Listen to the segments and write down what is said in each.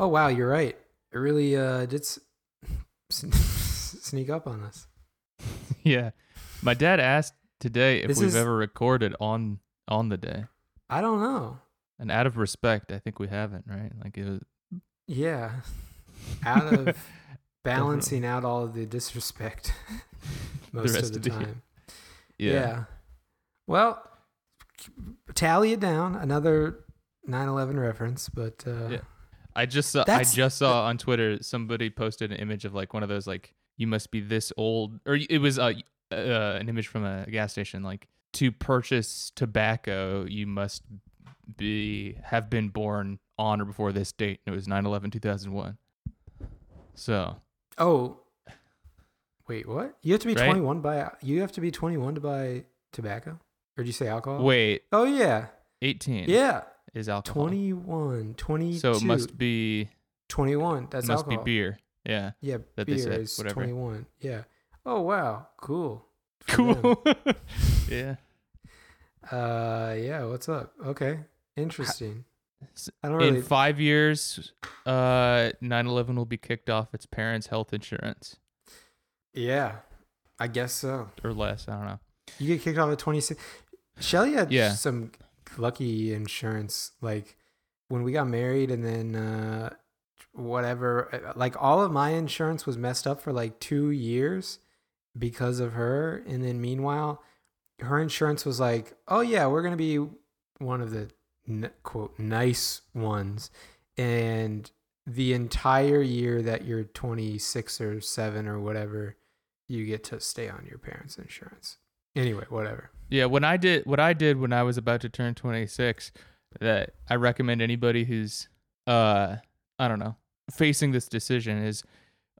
Oh wow, you're right. It really uh, did s- sneak up on us. yeah. My dad asked today if This we've is- ever recorded on on the day. I don't know. And out of respect, I think we haven't, right? Like it was Yeah, out of balancing out all of the disrespect most rest of the of the time. yeah. Yeah. Well, tally it down. Another 9/11 reference, but uh, Yeah. I just saw I just saw on Twitter somebody posted an image of like one of those like you must be this old or it was uh, uh an image from a gas station like to purchase tobacco you must be have been born on or before this date and it was 9/11 2001. So, Oh, wait, what? You have to be Right? 21 by you have to be 21 to buy tobacco, or did you say alcohol? wait, Oh yeah, 18 yeah. Is alcohol. 21, 22. So it must be 21. That's must alcohol. be beer. Yeah. Yeah, that they beer said, is whatever. 21. Yeah. Oh wow, cool. Cool. yeah. Uh, yeah. What's up? Okay, interesting. I don't In really. five years, uh, 9/11 will be kicked off its parents' health insurance yeah, I guess so. or less. I don't know. You get kicked off at 26. Shelly had Yeah. some lucky insurance. Like when we got married, and then uh, whatever. uh, Like all of my insurance was messed up for like two years because of her. And then meanwhile, her insurance was like, "Oh yeah, we're gonna be one of the quote nice ones," and the entire year that you're 26 or 7 or whatever you get to stay on your parents insurance anyway whatever Yeah, when I did what I did when I was about to turn 26, that I recommend anybody who's uh I don't know, facing this decision is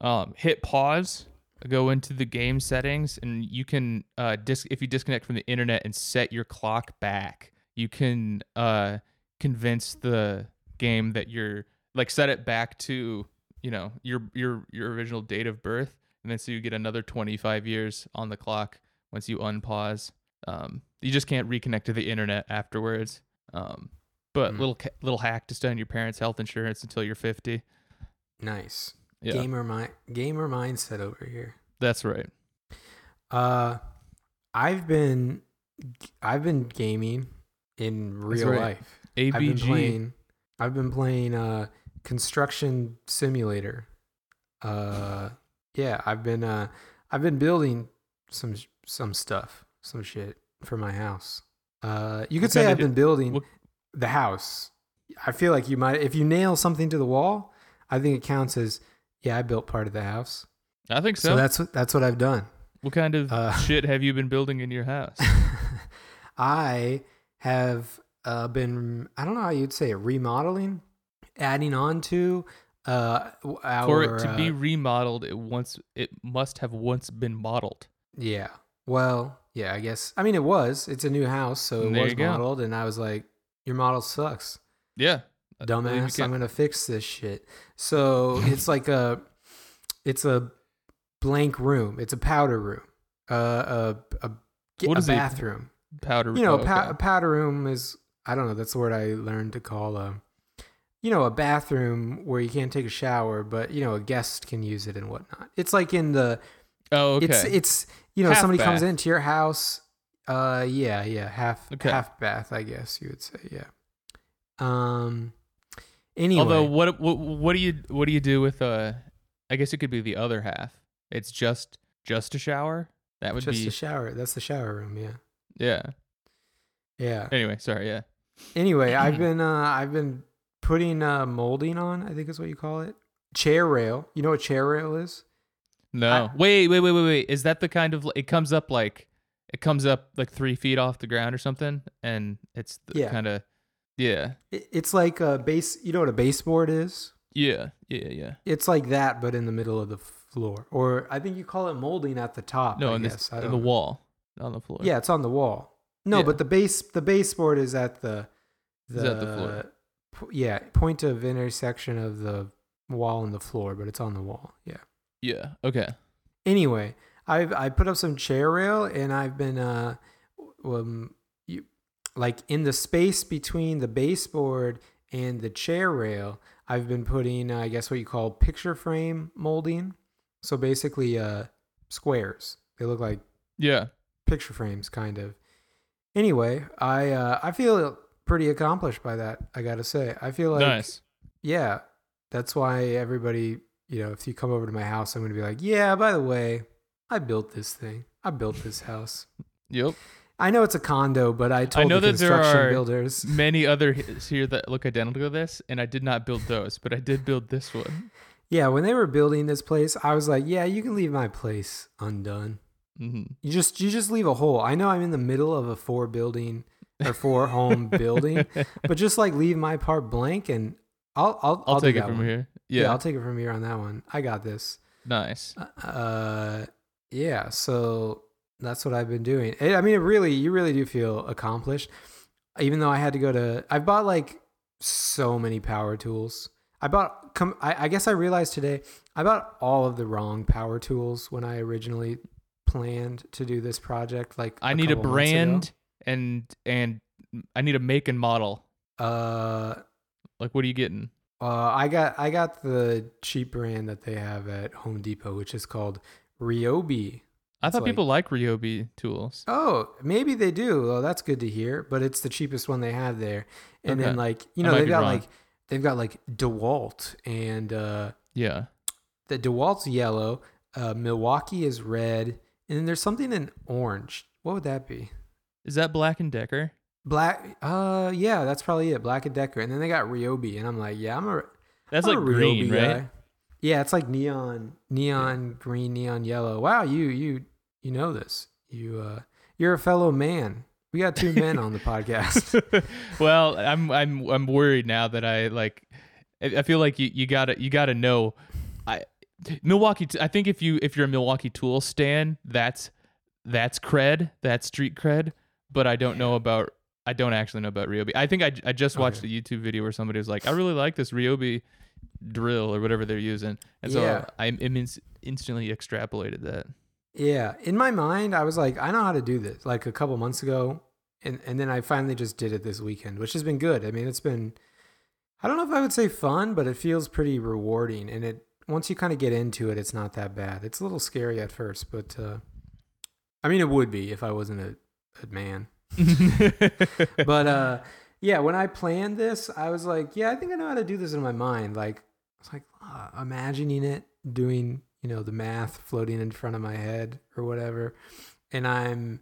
um hit pause, go into the game settings and you can uh dis- if you disconnect from the internet and set your clock back, you can uh convince the game that you're like set it back to, you know, your your your original date of birth and then so you get another 25 years on the clock once you unpause. Um, you just can't reconnect to the internet afterwards. Um, but Mm. little little hack to stay on your parents' health insurance until you're 50. nice Yeah, gamer mi- gamer mindset over here that's right. uh i've been i've been gaming in real right. life i've been playing i've been playing uh construction simulator uh yeah i've been uh i've been building some some stuff some shit for my house uh you could say i've been building what- the house i feel like you might if you nail something to the wall i think it counts as yeah i built part of the house I think so, so. that's what that's what i've done what kind of uh, shit have you been building in your house? I have uh, been, I don't know how you'd say it, remodeling, adding on to uh, our. For it to be uh, remodeled, it once it must have once been modeled. yeah. Well, yeah, I guess. I mean, it was. It's a new house, so it There was modeled, and I was like, your model sucks. Yeah, Dumbass. I'm gonna fix this shit. So it's like a, it's a blank room. It's a powder room. Uh, a a, What a is it? bathroom. powder. Room. You know, oh, okay. a powder room is I don't know. That's the word I learned to call a, you know, a bathroom where you can't take a shower, but you know, a guest can use it and whatnot. It's like in the, oh, okay. it's it's you know, Half somebody comes into your house. Uh, yeah, yeah, half Okay. half bath, I guess you would say, yeah. Um. Anyway, Although, what what what do you what do you do with uh? I guess it could be the other half. It's just just a shower. That would just be just a shower. That's the shower room. Yeah, yeah. yeah. Anyway, sorry. Yeah. Anyway, I've been uh I've been putting uh molding on. I think is what you call it. Chair rail. You know what chair rail is? No. I- wait, wait, wait, wait, wait. Is that the kind of it comes up like it comes up like three feet off the ground or something, and it's the Yeah. kind of yeah, It- It's like a base. You know what a baseboard is? yeah, yeah, yeah. It's like that, but in the middle of the floor. Or I think you call it molding at the top. No, I in this in the know. wall on the floor. Yeah, it's on the wall. No, Yeah. but the base the baseboard is at the the, Is at the floor. po- Yeah, point of intersection of the wall and the floor, but it's on the wall. Yeah. Yeah. Okay. Anyway, I've I put up some chair rail and I've been uh um you like in the space between the baseboard and the chair rail, I've been putting, uh, I guess, what you call picture frame molding. So basically, uh, squares. They look like Yeah. picture frames, kind of. Anyway, I uh, I feel pretty accomplished by that. I gotta say, I feel like nice. yeah, that's why everybody, you know, if you come over to my house, I'm gonna be like, yeah, by the way, I built this thing. I built this house. Yep. I know it's a condo, but I told know the that there are builders. Many other here that look identical to this, and I did not build those, but I did build this one. Yeah, when they were building this place, I was like, yeah, you can leave my place undone. hmm You just you just leave a hole. I know I'm in the middle of a four building or four home building, but just like leave my part blank and I'll I'll I'll, I'll take it from one. here. Yeah. Yeah. I'll take it from here on that one. I got this. nice. Uh, yeah. So that's what I've been doing. It, I mean, it really, you really do feel accomplished. Even though I had to go to, I bought like so many power tools. I bought, come, I, I guess I realized today, I bought all of the wrong power tools when I originally planned to do this project. Like I need a months ago. brand and and I need a make and model. Uh, Like, what are you getting? uh, I got I got the cheap brand that they have at Home Depot, which is called Ryobi. I It's thought like- people like Ryobi tools. Oh, maybe they do. Well, that's good to hear. But it's the cheapest one they have there. And then like you know they've got wrong. like they've got like DeWalt and uh, Yeah. the DeWalt's yellow, uh, Milwaukee is red, and then there's something in orange. What would that be? Is that Black and Decker? Black. Uh, yeah, that's probably it. Black and Decker, and then they got Ryobi, and I'm like, yeah, I'm a That's I'm like a green, Ryobi right? guy. Yeah, it's like neon, neon green, neon yellow. Wow, you you you know this. You uh, you're a fellow man. We got two men on the podcast. well, I'm I'm I'm worried now that I like. I feel like you, you gotta you gotta know. I Milwaukee. I think if you if you're a Milwaukee tool stand, that's that's cred. That's street cred. But I don't know about. I don't actually know about Ryobi. I think I, I just watched Okay. a YouTube video where somebody was like, I really like this Ryobi drill or whatever they're using, and so Yeah. I I ins- instantly extrapolated that. Yeah, in my mind, I was like, I know how to do this. Like a couple months ago, and and then I finally just did it this weekend, which has been good. I mean, it's been, I don't know if I would say fun, but it feels pretty rewarding. And it once you kind of get into it, it's not that bad. It's a little scary at first, but uh, I mean, it would be if I wasn't a, a man. But uh, yeah, when I planned this, I was like, yeah, I think I know how to do this in my mind. Like, I was like uh, imagining it, doing you know the math floating in front of my head or whatever, and I'm.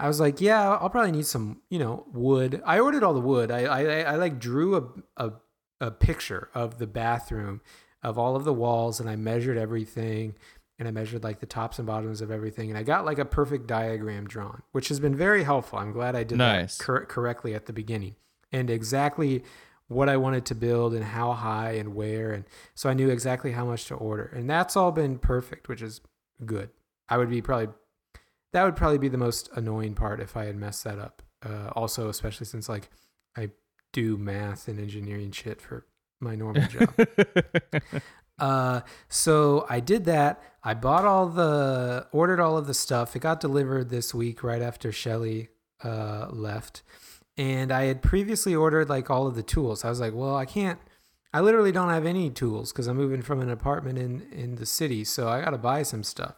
I was like, yeah, I'll probably need some, you know, wood. I ordered all the wood. I I, I like drew a, a a picture of the bathroom, of all of the walls, and I measured everything, and I measured like the tops and bottoms of everything, and I got like a perfect diagram drawn, which has been very helpful. I'm glad I did Nice. that cor- correctly at the beginning, and exactly what I wanted to build and how high and where, and so I knew exactly how much to order, and that's all been perfect, which is good. I would be probably that would probably be the most annoying part if I had messed that up. Uh, also, especially since like I do math and engineering shit for my normal job. Uh, so I did that. I bought all the, ordered all of the stuff. It got delivered this week right after Shelly uh, left. And I had previously ordered like all of the tools. I was like, well, I can't, I literally don't have any tools because I'm moving from an apartment in, in the city. So I got to buy some stuff.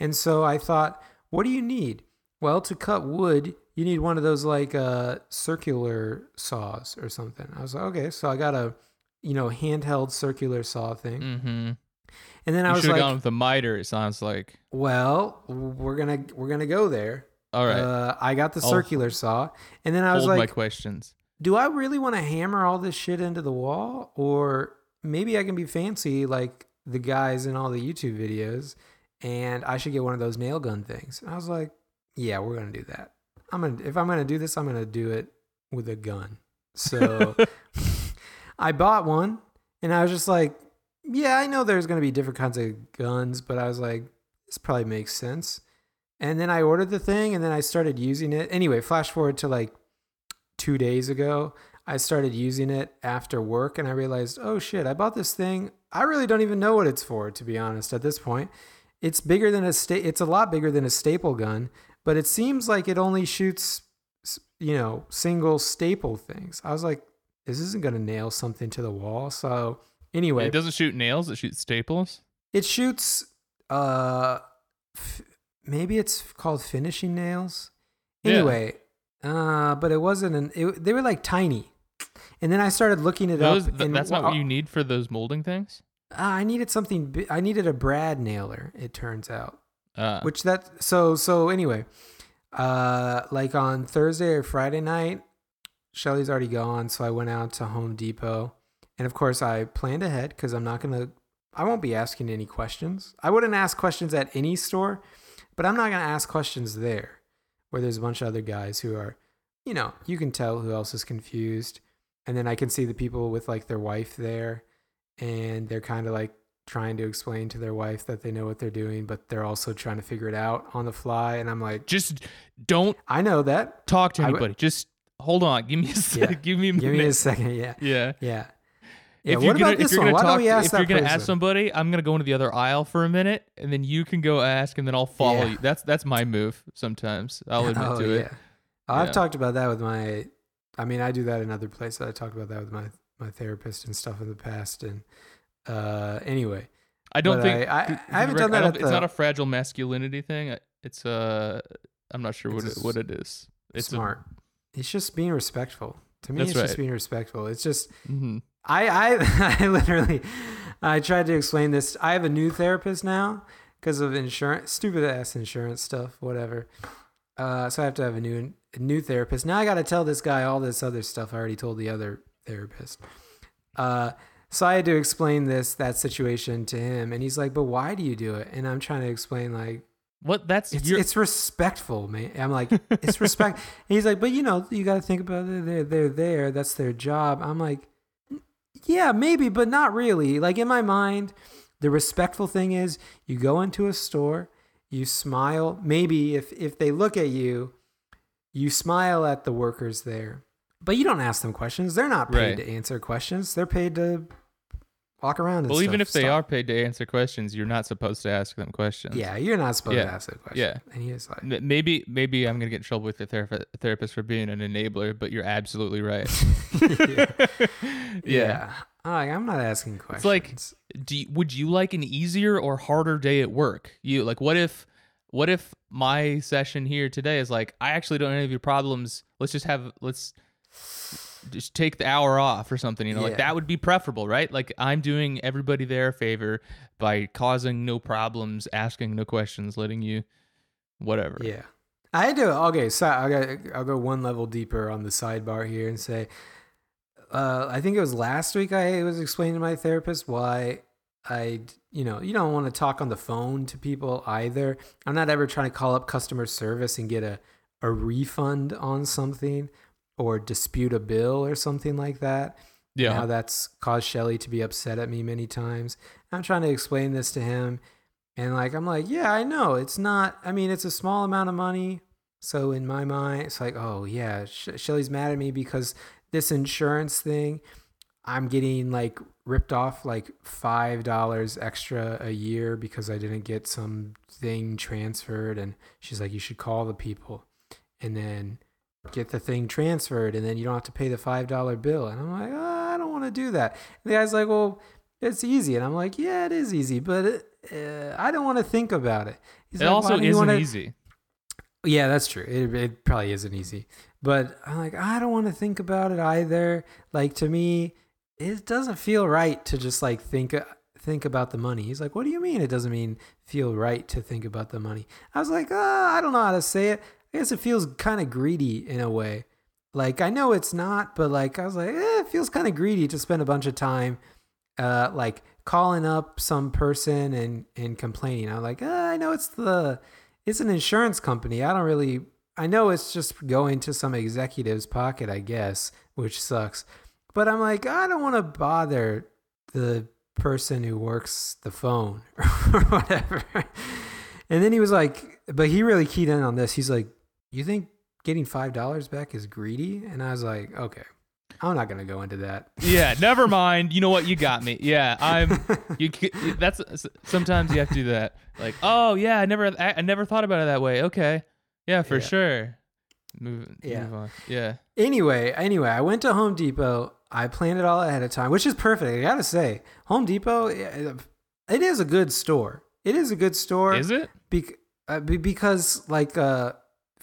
And so I thought, what do you need? Well, to cut wood, you need one of those like uh, circular saws or something. I was like, okay. So I got a, you know, handheld circular saw thing. mm-hmm. And then I was like, gone with the miter. It sounds like. well, we're gonna we're gonna go there. All right. Uh, I got the I'll circular saw, and then I was Hold my like, questions. do I really want to hammer all this shit into the wall, or maybe I can be fancy like the guys in all the YouTube videos, and I should get one of those nail gun things? And I was like, yeah, we're gonna do that. I'm gonna if I'm gonna do this, I'm gonna do it with a gun. So I bought one, and I was just like, yeah, I know there's gonna be different kinds of guns, but I was like, this probably makes sense. And then I ordered the thing, and then I started using it. Anyway, flash forward to like two days ago. I started using it after work, and I realized, oh shit, I bought this thing. I really don't even know what it's for, to be honest. At this point, it's bigger than a sta- It's a lot bigger than a staple gun, but it seems like it only shoots, you know, single staple things. I was like, this isn't gonna nail something to the wall. So anyway, It doesn't shoot nails. It shoots staples. it shoots. Uh, f- maybe it's called finishing nails. Yeah. Anyway, uh, but it wasn't an. It, they were like tiny, and then I started looking it Those, up. th- and that's not well, what you need for those molding things. Ah, I needed something. I needed a Brad nailer. It turns out. Uh, Which that so so anyway, uh, like on Thursday or Friday night, Shelly's already gone, so I went out to Home Depot, and of course I planned ahead because I'm not gonna, I won't be asking any questions. I wouldn't ask questions at any store, but I'm not gonna ask questions there, where there's a bunch of other guys who are, you know, you can tell who else is confused, and then I can see the people with like their wife there, and they're kind of like trying to explain to their wife that they know what they're doing, but they're also trying to figure it out on the fly. And I'm like, just don't I know that. talk to I anybody. just hold on. Give me a sec. Yeah. Give me a Give me a second. Yeah. yeah. Yeah. Yeah. if what you're gonna, about this you're one? Why talk, don't we ask if you're gonna person? ask somebody, I'm gonna go into the other aisle for a minute, and then you can go ask, and then I'll follow Yeah. you. That's that's my move. Sometimes I'll admit oh, to yeah. it. Oh, I've Yeah. talked about that with my, I mean, I do that in other places. I talked about that with my, my therapist and stuff in the past. And uh, anyway, I don't But think I- I- I haven't done that at It's the- not a fragile masculinity thing. It's uh, I'm not sure what it, what it is. It's smart. It's just being respectful. To me, That's it's just being respectful. It's just, hmm I, I, I literally, I tried to explain this. I have a new therapist now because of insurance, stupid ass insurance stuff, whatever. Uh, so I have to have a new, a new therapist. Now I got to tell this guy all this other stuff I already told the other therapist. Uh, so I had to explain this, that situation to him. And he's like, but why do you do it? And I'm trying to explain like, What? That's it's, your. it's respectful, man. I'm like, it's respect. He's like, but you know, you got to think about it. They're, they're there. That's their job. I'm like, yeah, maybe, but not really. Like in my mind, the respectful thing is you go into a store, you smile. Maybe if if they look at you, you smile at the workers there, but you don't ask them questions. They're not paid Right. to answer questions. They're paid to walk around. And well, even stuff. if they Stop. are paid to answer questions, you're not supposed to ask them questions. yeah, you're not supposed Yeah. to ask a question. Yeah. and he was like, M- Maybe maybe I'm gonna get in trouble with the therapist therapist for being an enabler, but you're absolutely right. yeah. yeah. I'm like, I'm not asking questions. It's like- Do you, would you like an easier or harder day at work? You like what if what if my session here today is like I actually don't have any of your problems. Let's just have let's just take the hour off or something, you know, like that would be preferable, right? Like I'm doing everybody there a favor by causing no problems, asking no questions, letting you whatever. Yeah. I do okay, so I got I'll go one level deeper on the sidebar here and say uh I think it was last week I was explaining to my therapist why I you know, you don't want to talk on the phone to people either. I'm not ever trying to call up customer service and get a a refund on something or dispute a bill or something like that. Yeah. That's caused Shelly to be upset at me many times. I'm trying to explain this to him. And like, I'm like, yeah, I know. It's not, I mean, it's a small amount of money. So in my mind, it's like, oh, yeah, Sh- Shelly's mad at me because this insurance thing, I'm getting like ripped off like $5 extra a year because I didn't get something transferred. And she's like, you should call the people and then get the thing transferred. And then you don't have to pay the $5 bill. And I'm like, oh, I don't want to do that. And the guy's like, well, it's easy. And I'm like, yeah, it is easy, but uh, I don't want to think about it. He's It like, also "Why do you isn't wanna-" easy. Yeah, that's true. It, it probably isn't easy. But I'm like, I don't want to think about it either. Like to me, it doesn't feel right to just like think think about the money. He's like, What do you mean it doesn't mean feel right to think about the money? I was like, uh, I don't know how to say it. I guess it feels kind of greedy in a way. Like I know it's not, but like I was like, eh, it feels kind of greedy to spend a bunch of time uh like calling up some person and and complaining. I'm like, uh, I know it's the it's an insurance company. I don't really I know it's just going to some executive's pocket, I guess, which sucks. But I'm like, I don't want to bother the person who works the phone or whatever. And then he was like, but he really keyed in on this. He's like, You think getting five dollars back is greedy? And I was like, Okay. I'm not gonna go into that. Yeah, never mind. You know what? You got me. Yeah, I'm. You. That's sometimes you have to do that. Like, oh yeah, I never. I, I never thought about it that way. Okay. Yeah, for Yeah. sure. Move. Yeah. Move on. Yeah. Anyway, anyway, I went to Home Depot. I planned it all ahead of time, which is perfect. I gotta say, Home Depot, it it is a good store. It is a good store. Is it? Uh, be- because like uh,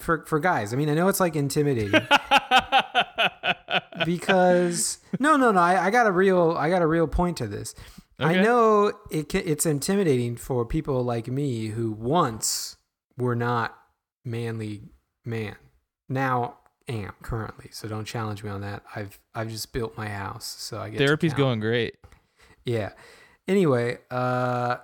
for for guys, I mean, I know it's like intimidating. because no, no, no. I, I got a real, I got a real point to this. I know it it's intimidating for people like me who once were not manly man. Now am currently. So don't challenge me on that. I've I've just built my house, so I get Therapy's going great. Yeah. Anyway, uh,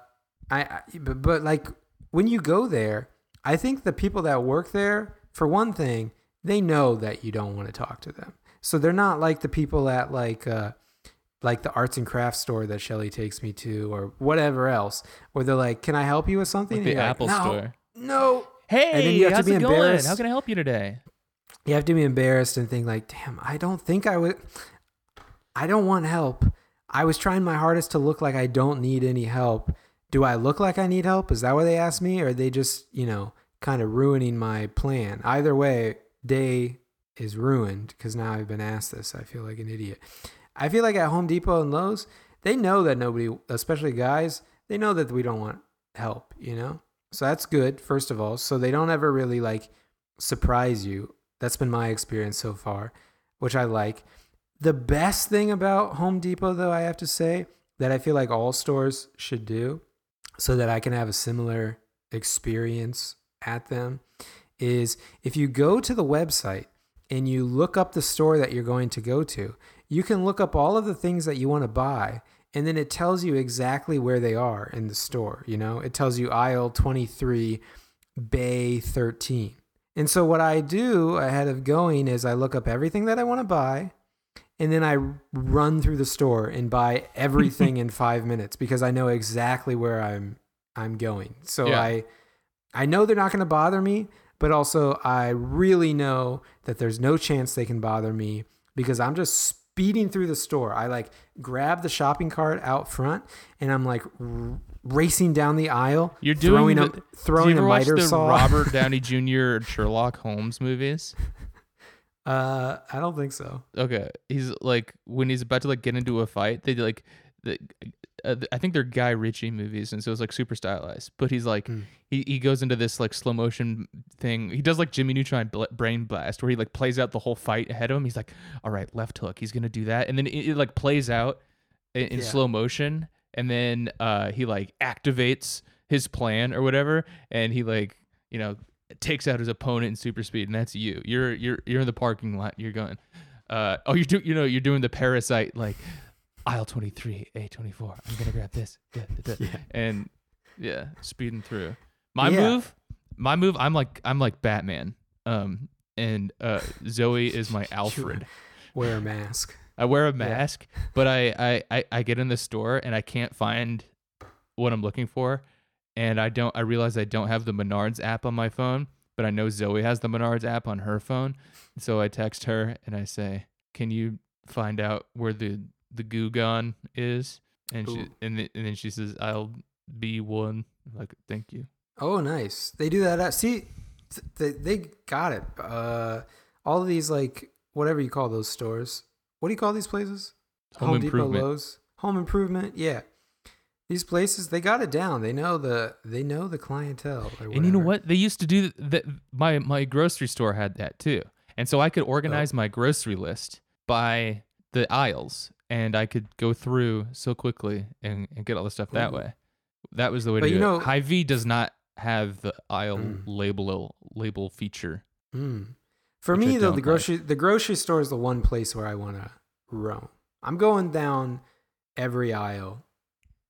I, I but, but like when you go there, I think the people that work there, for one thing, they know that you don't want to talk to them, so they're not like the people at like uh, like the arts and crafts store that Shelly takes me to, or whatever else, where they're like, "Can I help you with something?" Like the Apple no, store. No. Hey, And then you have to be it going? embarrassed. How can I help you today? you have to be embarrassed and think like, damn, I don't think I would. I don't want help. I was trying my hardest to look like I don't need any help. Do I look like I need help? Is that what they asked me? Or are they just, you know, kind of ruining my plan? Either way, day is ruined because now I've been asked this. I feel like an idiot. I feel like at Home Depot and Lowe's, they know that nobody, especially guys, they know that we don't want help, you know? So that's good, first of all. So they don't ever really like surprise you. That's been my experience so far, which I like. The best thing about Home Depot, though, I have to say, that I feel like all stores should do so that I can have a similar experience at them is if you go to the website and you look up the store that you're going to go to, you can look up all of the things that you want to buy and then it tells you exactly where they are in the store, you know? It tells you aisle 23, bay 13. And so what I do ahead of going is I look up everything that I want to buy and then I run through the store and buy everything in 5 minutes because I know exactly where I'm I'm going. So Yeah. I I know they're not going to bother me, but also I really know that there's no chance they can bother me because I'm just speeding through the store. I like grab the shopping cart out front and I'm like r- racing down the aisle. You're doing throwing the- a throwing Do you a ever watch miter the saw. Robert Downey Jr. Sherlock Holmes movies? Uh, I don't think so. Okay, he's like when he's about to like get into a fight, they like the. Uh, I think they're Guy Ritchie movies, and so it's like super stylized. But he's like, Mm. he, he goes into this like slow motion thing. He does like Jimmy Neutron bl- Brain Blast, where he like plays out the whole fight ahead of him. He's like, all right, left hook, he's gonna do that, and then it, it like plays out in, in Yeah. slow motion, and then uh he like activates his plan or whatever, and he like you know takes out his opponent in super speed, and that's you. You're you're you're in the parking lot. You're going. Uh, oh, you're do, you know you're doing the parasite like aisle 23 a24 i'm gonna grab this Yeah, da, da. Yeah. and yeah speeding through my Yeah. move my move i'm like i'm like batman um and uh zoe is my alfred Wear a mask. i wear a mask but I, I i i get in the store and i can't find what i'm looking for and i don't i realize i don't have the menards app on my phone but i know zoe has the menards app on her phone so i text her and i say can you find out where the the goo gun is and she and, th- and then she says i'll be one I'm like thank you Oh, nice. They do that. At, see, th- they they got it. Uh, all of these like whatever you call those stores. What do you call these places? Home Improvement. Lowe's, Home Improvement. Yeah, these places they got it down. They know the they know the clientele. And you know what? They used to do that. My my grocery store had that too, and so I could organize Oh. my grocery list by the aisles, and I could go through so quickly and, and get all the stuff that Ooh. way. That was the way But to you do know- it. Hy-Vee does not have the aisle Mm. label label feature. Mm. For me though, the like. grocery the grocery store is the one place where I want to roam. I'm going down every aisle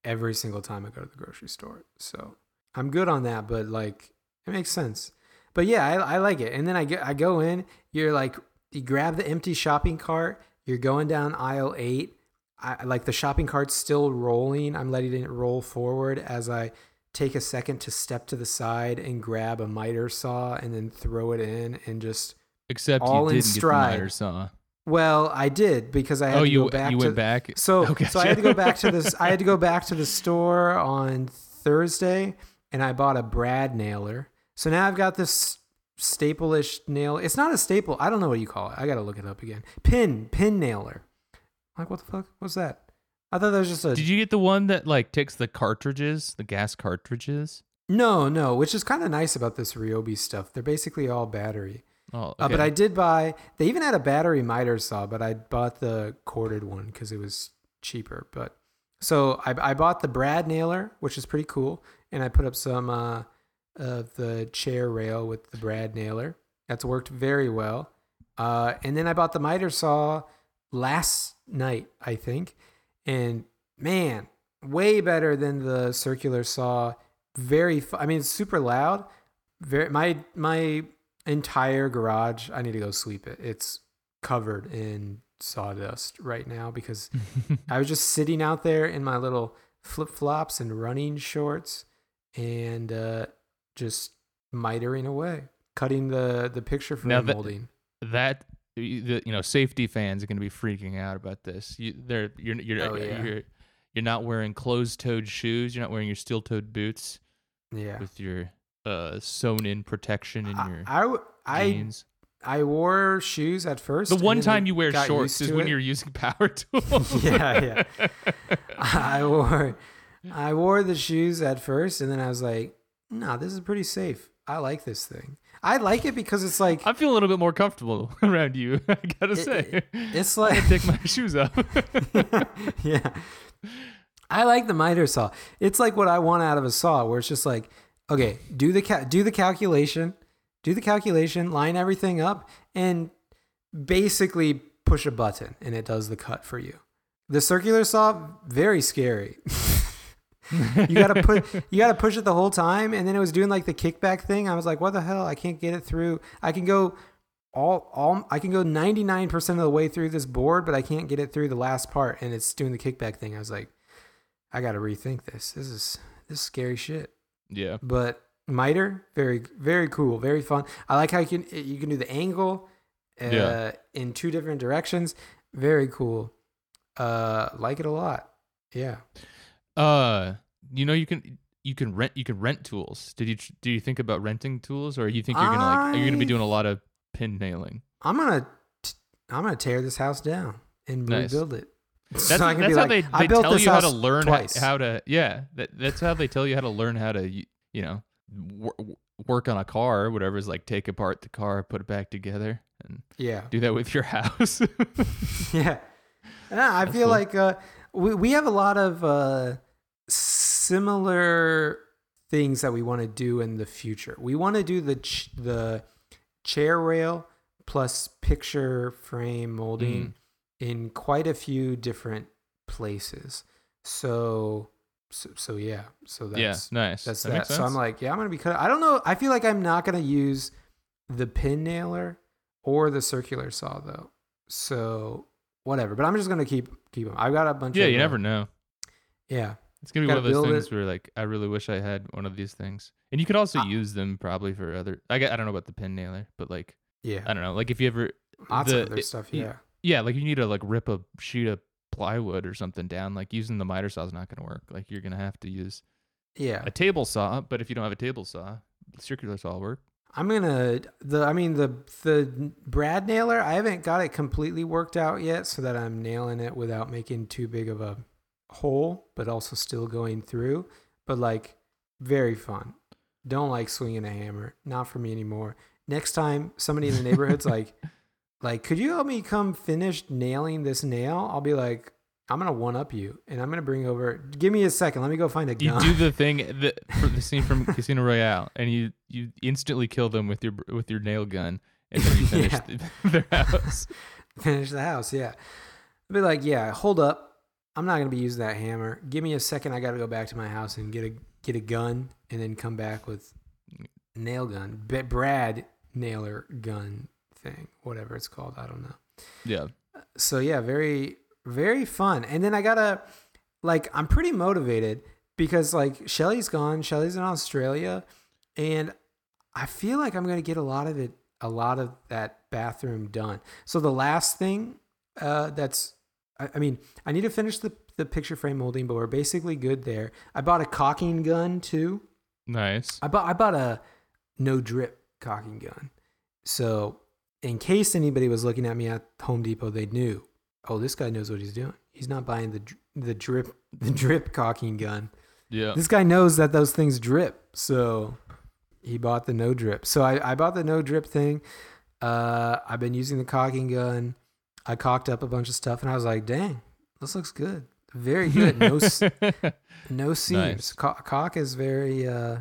every single time I go to the grocery store. So I'm good on that, but like it makes sense. But yeah, I, I like it. And then I get I go in. You're like you grab the empty shopping cart. You're going down aisle eight. I like the shopping cart's still rolling. I'm letting it roll forward as I take a second to step to the side and grab a miter saw and then throw it in and just Except All you in didn't stride. get the miter saw. Well, I did because I had Oh, to you go back you to went back. so Okay, so I had to go back to this. I had to go back to the store on Thursday, and I bought a Brad nailer. So now I've got this staple-ish nail. It's not a staple. I don't know what you call it. I gotta look it up again. Pin pin nailer. like, what the fuck? What's that? I thought that was just a Did you get the one that like takes the cartridges, the gas cartridges? no, no. Which is kind of nice about this Ryobi stuff. They're basically all battery. Oh, Uh, but. I did buy. They even had a battery miter saw, but I bought the corded one because it was cheaper. But so I, I bought the Brad nailer, which is pretty cool, and I put up some uh, of the chair rail with the Brad nailer. That's worked very well. Uh, and then I bought the miter saw last night, I think, and man, way better than the circular saw. Very, fu- I mean, it's super loud. Very, my my entire garage. I need to go sweep it. It's covered in sawdust right now because I was just sitting out there in my little flip flops and running shorts and uh, just mitering away, cutting the the picture frame Now that- molding. that the you know safety fans are going to be freaking out about this. You they're you're you're Oh, yeah. you're you're not wearing closed-toed shoes. You're not wearing your steel-toed boots Yeah, with your uh sewn-in protection in your I, I jeans. I wore shoes at first. The one time you wear shorts is when it. you're using power tools. Yeah, yeah. I wore I wore the shoes at first, and then I was like, "Nah, this is pretty safe. I like this thing. I like it because it's like I feel a little bit more comfortable around you. I gotta It- say, it's like I take my shoes off. yeah. I like the miter saw. It's like what I want out of a saw, where it's just like, okay, do the ca- do the calculation, do the calculation, line everything up, and basically push a button, and it does the cut for you. The circular saw, very scary. you gotta put you gotta push it the whole time, and then it was doing like the kickback thing. I was like, what the hell? I can't get it through. I can go all all I can go 99% of the way through this board, but I can't get it through the last part and it's doing the kickback thing. I was like, I got to rethink this. This is this is scary shit. Yeah, But miter, very very cool, very fun. I like how you can you can do the angle uh, Yeah. in two different directions. Very cool. Uh like it a lot. Yeah. Uh, you know you can you can rent you can rent tools. Did you do you think about renting tools, or you think you're gonna like are you gonna be doing a lot of pin nailing? I'm going to I'm going to tear this house down and Nice. rebuild it. That's, So that's how like, they, they tell you how to learn twice. how to yeah that, that's how they tell you how to learn how to you know wor- work on a car or whatever is like take apart the car put it back together and Yeah. do that with your house yeah. And I I feel cool. like uh, we we have a lot of uh, similar things that we want to do in the future. We want to do the ch- the chair rail plus picture frame molding in quite a few different places. So so, so yeah. So that's yeah nice that's that that. So I'm like, yeah, I'm gonna be cut. I don't know. I feel like I'm not gonna use the pin nailer or the circular saw though. So whatever. But I'm just gonna keep keep them. I've got a bunch. yeah you uh, never know Yeah, it's gonna be one of those things it. where like i really wish i had one of these things and you could also use them probably for other i, I don't know about the pin nailer but like yeah. i don't know like if you ever Lots the- of other it- stuff. Yeah. Yeah like you need to like rip a sheet of plywood or something down like using the miter saw is not going to work like you're going to have to use Yeah. a table saw but if you don't have a table saw circular saw will work I'm gonna the. I mean the the Brad nailer. I haven't got it completely worked out yet, so that I'm nailing it without making too big of a hole, but also still going through. But like, very fun. Don't like swinging a hammer. Not for me anymore. Next time somebody in the neighborhood's like, like, could you help me come finish nailing this nail? I'll be like, I'm gonna one up you, and I'm gonna bring over. Give me a second. Let me go find a gun. you do the thing for the scene from casino royale and you you instantly kill them with your with your nail gun and then you finish Yeah. the, their house finish the house. Yeah. I'd be like, yeah, hold up. I'm not gonna be using that hammer. Give me a second. I gotta go back to my house and get a get a gun, and then come back with mm. nail gun, B- Brad nailer gun thing, whatever it's called. I don't know. yeah So yeah, very very fun. And then I gotta like I'm pretty motivated because like Shelly's gone. Shelly's in Australia, and I feel like I'm gonna get a lot of it, a lot of that bathroom done. So the last thing uh, that's, I, I mean, I need to finish the the picture frame molding, but we're basically good there. I bought a caulking gun too. nice I bought I bought a no drip caulking gun. So in case anybody was looking at me at Home Depot, they knew oh, this guy knows what he's doing. He's not buying the the drip the drip caulking gun. Yeah. This guy knows that those things drip, so he bought the no drip. So I, I bought the no drip thing. Uh, I've been using the caulking gun. I caulked up a bunch of stuff, and I was like, "Dang, this looks good. Very good. No, no seams. Nice. Co- caulk is very uh,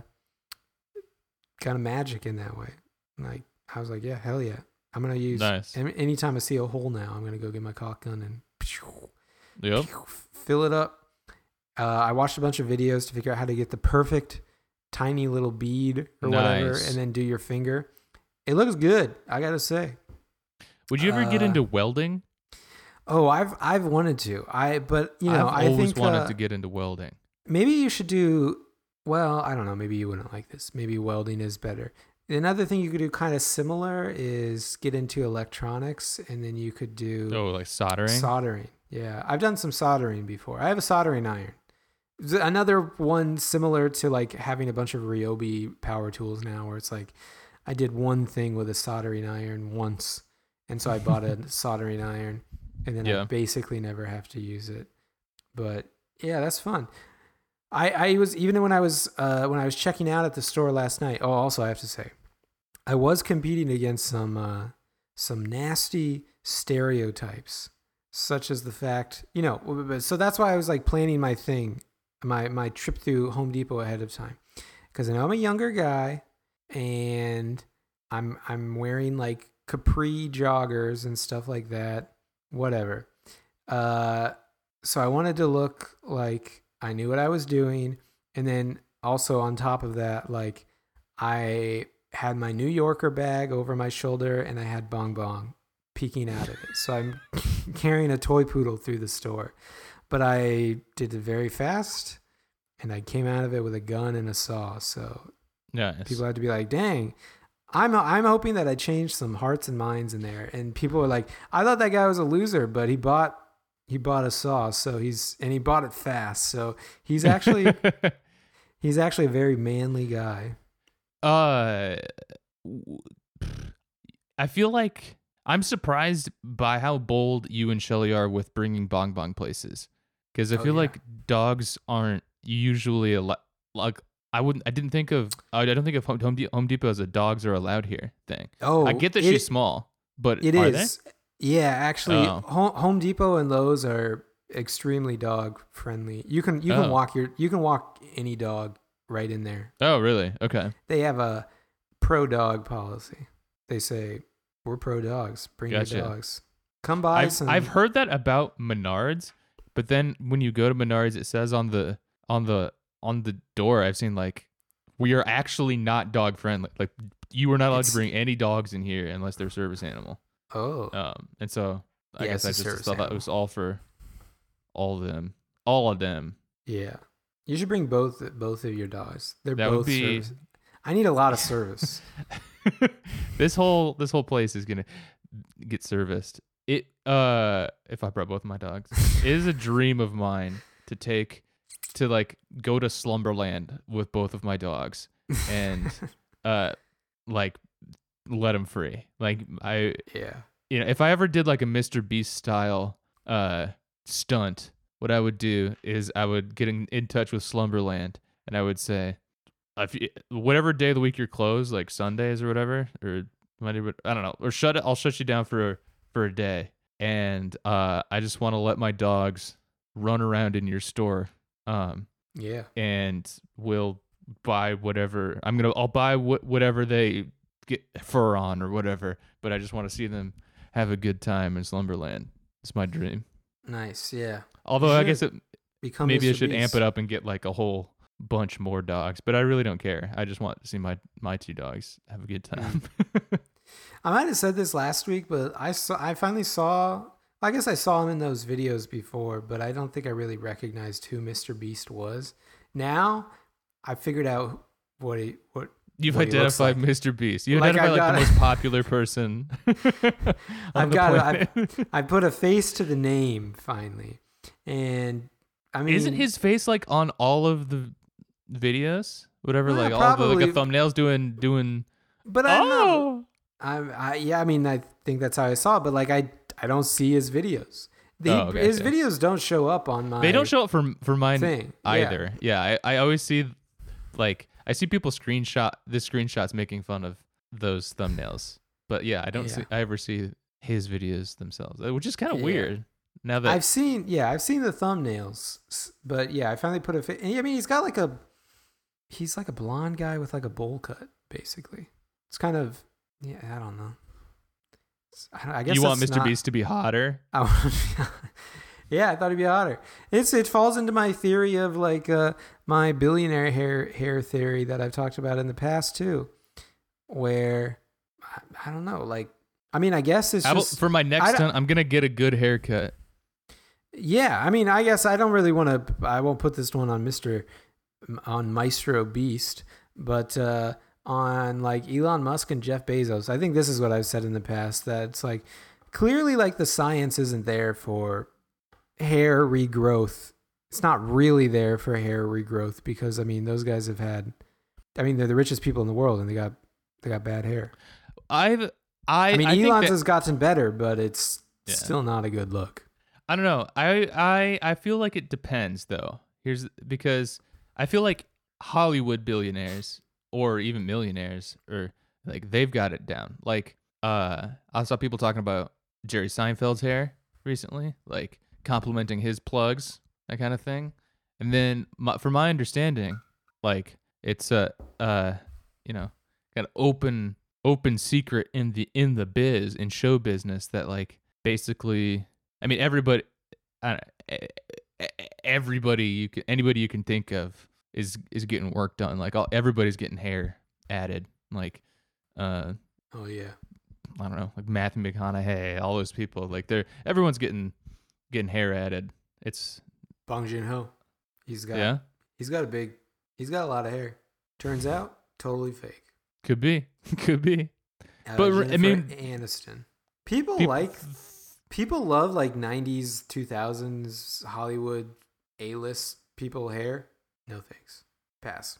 kind of magic in that way. Like I was like, yeah, hell yeah. I'm gonna use nice. anytime I see a hole now. I'm gonna go get my caulk gun and Yep. fill it up. Uh, I watched a bunch of videos to figure out how to get the perfect tiny little bead or whatever, and then do your finger. It looks good. I gotta say. Would you ever get Uh, into welding? Oh, I've I've wanted to. I but you know I've I always think wanted uh, to get into welding. maybe you should do. Well, I don't know. Maybe you wouldn't like this. Maybe welding is better. Another thing you could do kind of similar is get into electronics, and then you could do Oh, like soldering. Soldering. Yeah, I've done some soldering before. I have a soldering iron. Another one similar to like having a bunch of Ryobi power tools now, where it's like I did one thing with a soldering iron once, and so I bought a soldering iron, and then I basically never have to use it. But yeah, that's fun. I, I was even when I was uh, when I was checking out at the store last night. Oh, also I have to say, I was competing against some uh, some nasty stereotypes, such as the fact you know. So that's why I was like planning my thing, my my trip through Home Depot ahead of time, because I know I'm a younger guy, and I'm I'm wearing like capri joggers and stuff like that. Whatever. Uh, so I wanted to look like I knew what I was doing, and then also on top of that, like I had my New Yorker bag over my shoulder, and I had Bong Bong peeking out of it. So I'm carrying a toy poodle through the store, but I did it very fast, and I came out of it with a gun and a saw. So Nice. people had to be like, "Dang." I'm I'm hoping that I changed some hearts and minds in there, and people were like, "I thought that guy was a loser, but he bought he bought a saw, so he's and he bought it fast, so he's actually he's actually a very manly guy." uh, I feel like I'm surprised by how bold you and Shelly are with bringing bong bong places, because I Oh, feel yeah. like dogs aren't usually al- like. I wouldn't. I didn't think of. I don't think of Home, Home De- Depot as a dogs are allowed here thing. Oh, I get that it- she's small, but It are is. Yeah, actually, Oh. Home, Depot and Lowe's are extremely dog friendly. You can you can Oh. walk your you can walk any dog right in there. Oh, really? Okay. They have a pro dog policy. They say we're pro dogs. Bring Gotcha. your dogs. Come by I've, some. I've heard that about Menards, but then when you go to Menards, it says on the on the on the door, I've seen like we are actually not dog friendly. Like you are not allowed It's- to bring any dogs in here unless they're service animal. Oh, Um, and so I Yeah, guess I just thought that animal. was all for all of them, all of them. yeah. You should bring both both of your dogs. They're That both be- service. I need a lot of service. this whole this whole place is gonna get serviced. It uh if I brought both of my dogs, it is a dream of mine to take to like go to Slumberland with both of my dogs and uh like let them free. Like I yeah. you know if I ever did like a Mr. Beast style uh stunt, what I would do is I would get in, in touch with Slumberland and I would say if you, whatever day of the week you're closed, like Sundays or whatever, or Monday, but I don't know, or shut it. I'll shut you down for for a day, and uh, I just want to let my dogs run around in your store, um, Yeah. and we'll buy whatever I'm gonna. I'll buy wh- whatever they get fur on or whatever, but I just want to see them have a good time in Slumberland. It's my dream. Nice. Yeah. Although I guess it, maybe I should amp it up and get like a whole bunch more dogs, but I really don't care. I just want to see my my two dogs have a good mm. time. I might have said this last week, but I saw I finally saw. I guess I saw him in those videos before, but I don't think I really recognized who Mr. Beast was. Now I figured out what he what. You've what he looks identified like. Mr. Beast. You Like, identified like the most popular person. on I've got planet. I put a face to the name finally, and I mean, Isn't his face like on all of the videos? Whatever, Yeah, like all the like a thumbnails doing doing. But I don't know. Oh, I, I yeah, I mean, I think that's how I saw it, but like I I don't see his videos. The, Oh, okay, his okay. videos don't show up on my they don't show up for for mine thing Yeah. either. Yeah, I, I always see like I see people screenshot the screenshots making fun of those thumbnails. But yeah, I don't Yeah. see I ever see his videos themselves, uh, which is kind of Yeah. weird. Now that I've seen, yeah, I've seen the thumbnails, but yeah, I finally put a. Fi- I mean, he's got like a, he's like a blonde guy with like a bowl cut, basically. It's kind of, yeah, I don't know. I, I guess you want Mr. not- Beast to be hotter, I want- yeah, I thought it'd be hotter. It's it falls into my theory of like uh, my billionaire hair hair theory that I've talked about in the past too, where I, I don't know, like I mean, I guess it's just for my next time, I'm gonna get a good haircut. Yeah, I mean, I guess I don't really want to. I won't put this one on Mister, on Maestro Beast, but uh, on like Elon Musk and Jeff Bezos. I think this is what I've said in the past that it's like clearly like the science isn't there for hair regrowth. It's not really there for hair regrowth because I mean those guys have had. I mean, they're the richest people in the world and they got they got bad hair. I've I I mean, think Elon's that- has gotten better, but it's Yeah. still not a good look. I don't know. I I I feel like it depends though. Here's because I feel like Hollywood billionaires or even millionaires or like they've got it down. Like uh I saw people talking about Jerry Seinfeld's hair recently, like complimenting his plugs, that kind of thing. And then my, from my understanding, like it's a uh you know, kind of open open secret in the in the biz in show business that like basically I mean, everybody, everybody you can, anybody you can think of is is getting work done. Like all, everybody's getting hair added. Like, uh, Oh yeah. I don't know, like Matthew McConaughey, all those people. Like they're everyone's getting getting hair added. It's Bong Joon Ho. He's got yeah, he's got a big he's got a lot of hair. Turns out totally fake. could be, could be. Uh, But, I mean- Aniston. People Peop- like people love like 90s 2000s Hollywood A-list people hair. No thanks. Pass.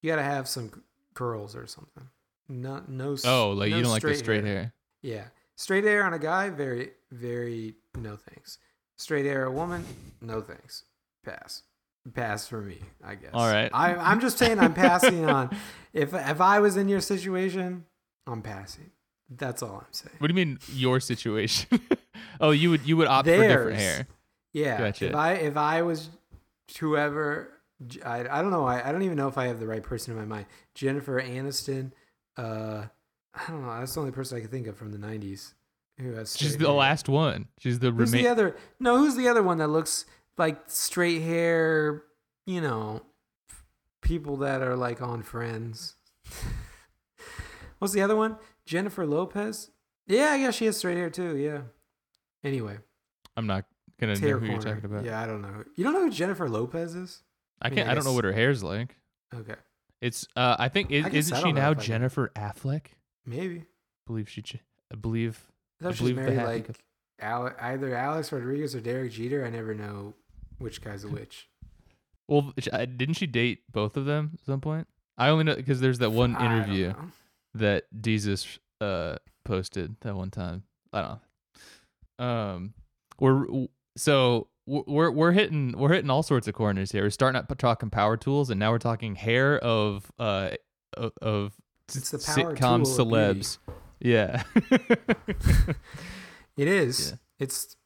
You got to have some curls or something. No no Oh, like no you don't like the straight hair. Yeah. Straight hair on a guy, very, very no thanks. Straight hair a woman, no thanks. Pass. Pass for me, I guess. All right. I, I'm just saying I'm passing on. If if I was in your situation, I'm passing. That's all I'm saying. What do you mean your situation? oh, you would you would opt for different hair. Yeah. Gotcha. If I if I was whoever I don't know. I, I don't even know if I have the right person in my mind. Jennifer Aniston. Uh, I don't know. That's the only person I can think of from the '90s who has. She's the hair. last one. She's the Who's the other? No, who's the other one that looks like straight hair? You know, people that are like on Friends. What's the other one? Jennifer Lopez. Yeah, I guess she has straight hair too. Yeah. Anyway, I'm not gonna know who you're talking about. Yeah, I don't know. You don't know who Jennifer Lopez is? I mean, can't. I I, don't know what her hair's like. Okay, It's. Uh, I think is, I isn't I she now I. Jennifer Affleck? Maybe. Believe she. ch- I believe. I thought she was believe the married happy like couple- Ale- either Alex Rodriguez or Derek Jeter. I never know which guy's which. Well, sh- didn't she date both of them at some point? I only know because there's that one I don't interview know. that Jesus uh posted that one time. I don't know. Um, we're so we're we're- we're hitting we're hitting all sorts of corners here. We're starting out talking power tools, and now we're talking hair of uh of It's the power sitcom celebs. Yeah. It is. Yeah. It's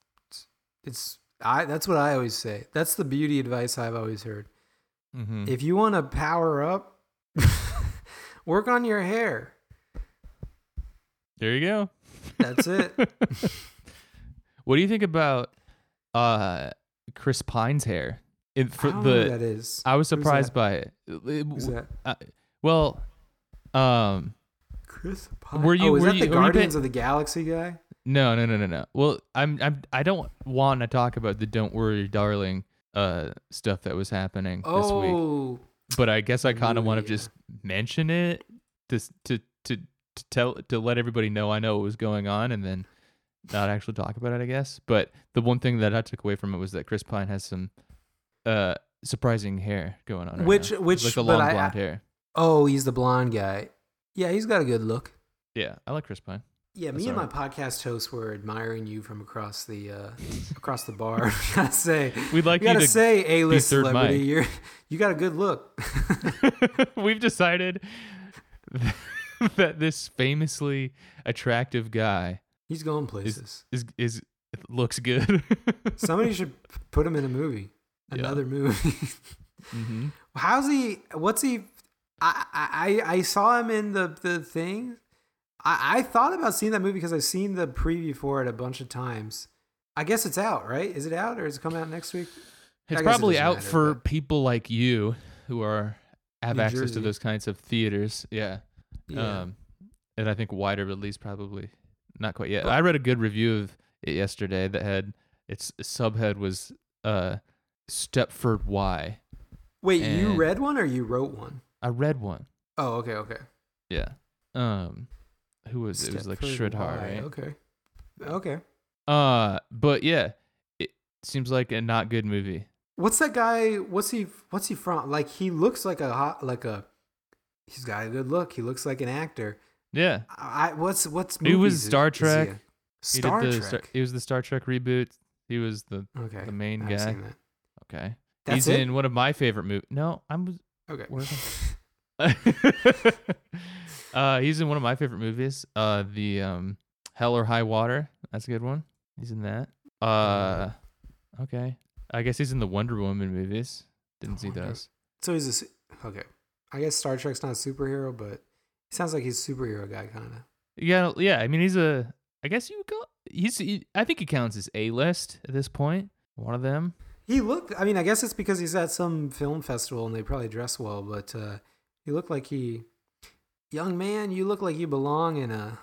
it's I that's what I always say. That's the beauty advice I've always heard. hmm If you want to power up, work on your hair. There you go. That's it. what do you think about uh Chris Pine's hair? In, for I don't know who the that is. I was surprised by it. It- Who's that? uh, well, um, Chris Pine. Were you- oh, is were that you- the Guardians paying- of the Galaxy guy? no, no, no, no, no. Well, I'm, I'm, I don't want to talk about the "Don't Worry, Darling" uh stuff that was happening this week, Oh, but I guess I kind of want to yeah. just mention it to, s- to, to, to tell, to let everybody know I know what was going on, and then not actually talk about it. I guess. But the one thing that I took away from it was that Chris Pine has some uh surprising hair going on. right Which- now. which- like the but long I- blonde hair. Oh, he's the blonde guy. Yeah, he's got a good look. Yeah, I like Chris Pine. Yeah, me That's and my podcast host were admiring you from across the uh, across the bar. I gotta say, We'd like you gotta you to. say, a list celebrity, mic. you're you got a good look. We've decided that this famously attractive guy He's going places. is is looks good. Somebody should put him in a movie, Yeah. another movie. hmm How's he? What's he? I I I saw him in the the thing. I I thought about seeing that movie because I've seen the preview for it a bunch of times. I guess it's out, right? Is it out or is it coming out next week? It's guess it probably out matter, for but- people like you who are have New access Jersey. to those kinds of theaters. Yeah. Yeah. Um, and I think wider release probably not quite yet. But- I read a good review of it yesterday that had its subhead was uh Stepford Y. Wait, you read one or you wrote one? I read one. Oh, okay, okay. Yeah. Um, who was it? It was like Shridhar, right? Okay. Okay. Uh, but yeah, it seems like a not good movie. What's that guy? What's he? What's he from? Like he looks like a hot, like a. He's got a good look. He looks like an actor. Yeah, I what's what's He was Star he Trek. he Star did the Trek. Star, he was the Star Trek reboot. He was the okay, the main I've guy. seen that. Okay, That's he's it? in one of my favorite movies. No, I'm. Okay. Uh, he's in one of my favorite movies. Uh, the um, Hell or High Water. That's a good one. He's in that. Uh, okay. I guess he's in the Wonder Woman movies. Didn't see Wonder- those. So he's a okay. I guess Star Trek's not a superhero, but he sounds like he's a superhero guy, kind of. Yeah, yeah. I mean, he's a. I guess you. He's. He, I think he counts as a list at this point. One of them. He looked. I mean, I guess it's because he's at some film festival and they probably dress well, but uh, he looked like he, young man, you look like you belong in a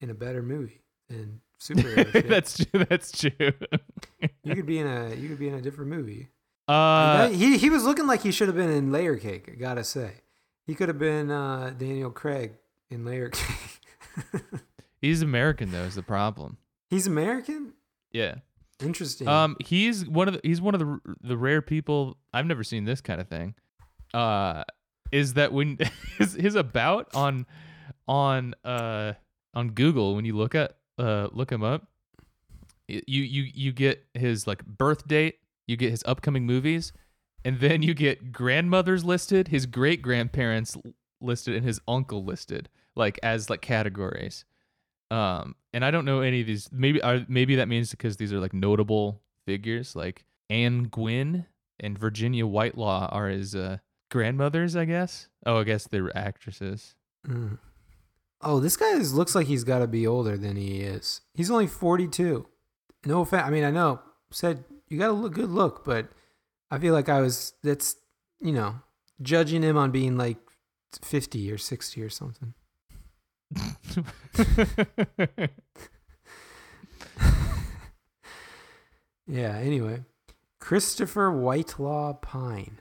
in a better movie than superhero. that's true. That's true. you could be in a you could be in a different movie. uh, he he was looking like he should have been in Layer Cake. I gotta say, he could have been uh, Daniel Craig in Layer Cake. he's American though. Is the problem? he's American. Yeah. Interesting. Um, he's one of the he's one of the the rare people I've never seen this kind of thing. Uh, is that when his his about on on uh on Google when you look at uh look him up, you you you get his like birth date, you get his upcoming movies, and then you get grandmothers listed, his great grandparents listed, and his uncle listed like as like categories. Um, and I don't know any of these. Maybe are maybe that means because these are like notable figures, like Anne Gwynne and Virginia Whitelaw are his uh, grandmothers, I guess. Oh, I guess they're actresses. Mm. Oh, this guy is, looks like he's got to be older than he is. He's only 42. No offense. I mean, I know said you got a look, good look, but I feel like I was that's you know judging him on being like 50 or 60 or something. Yeah. Anyway, Christopher Whitelaw Pine.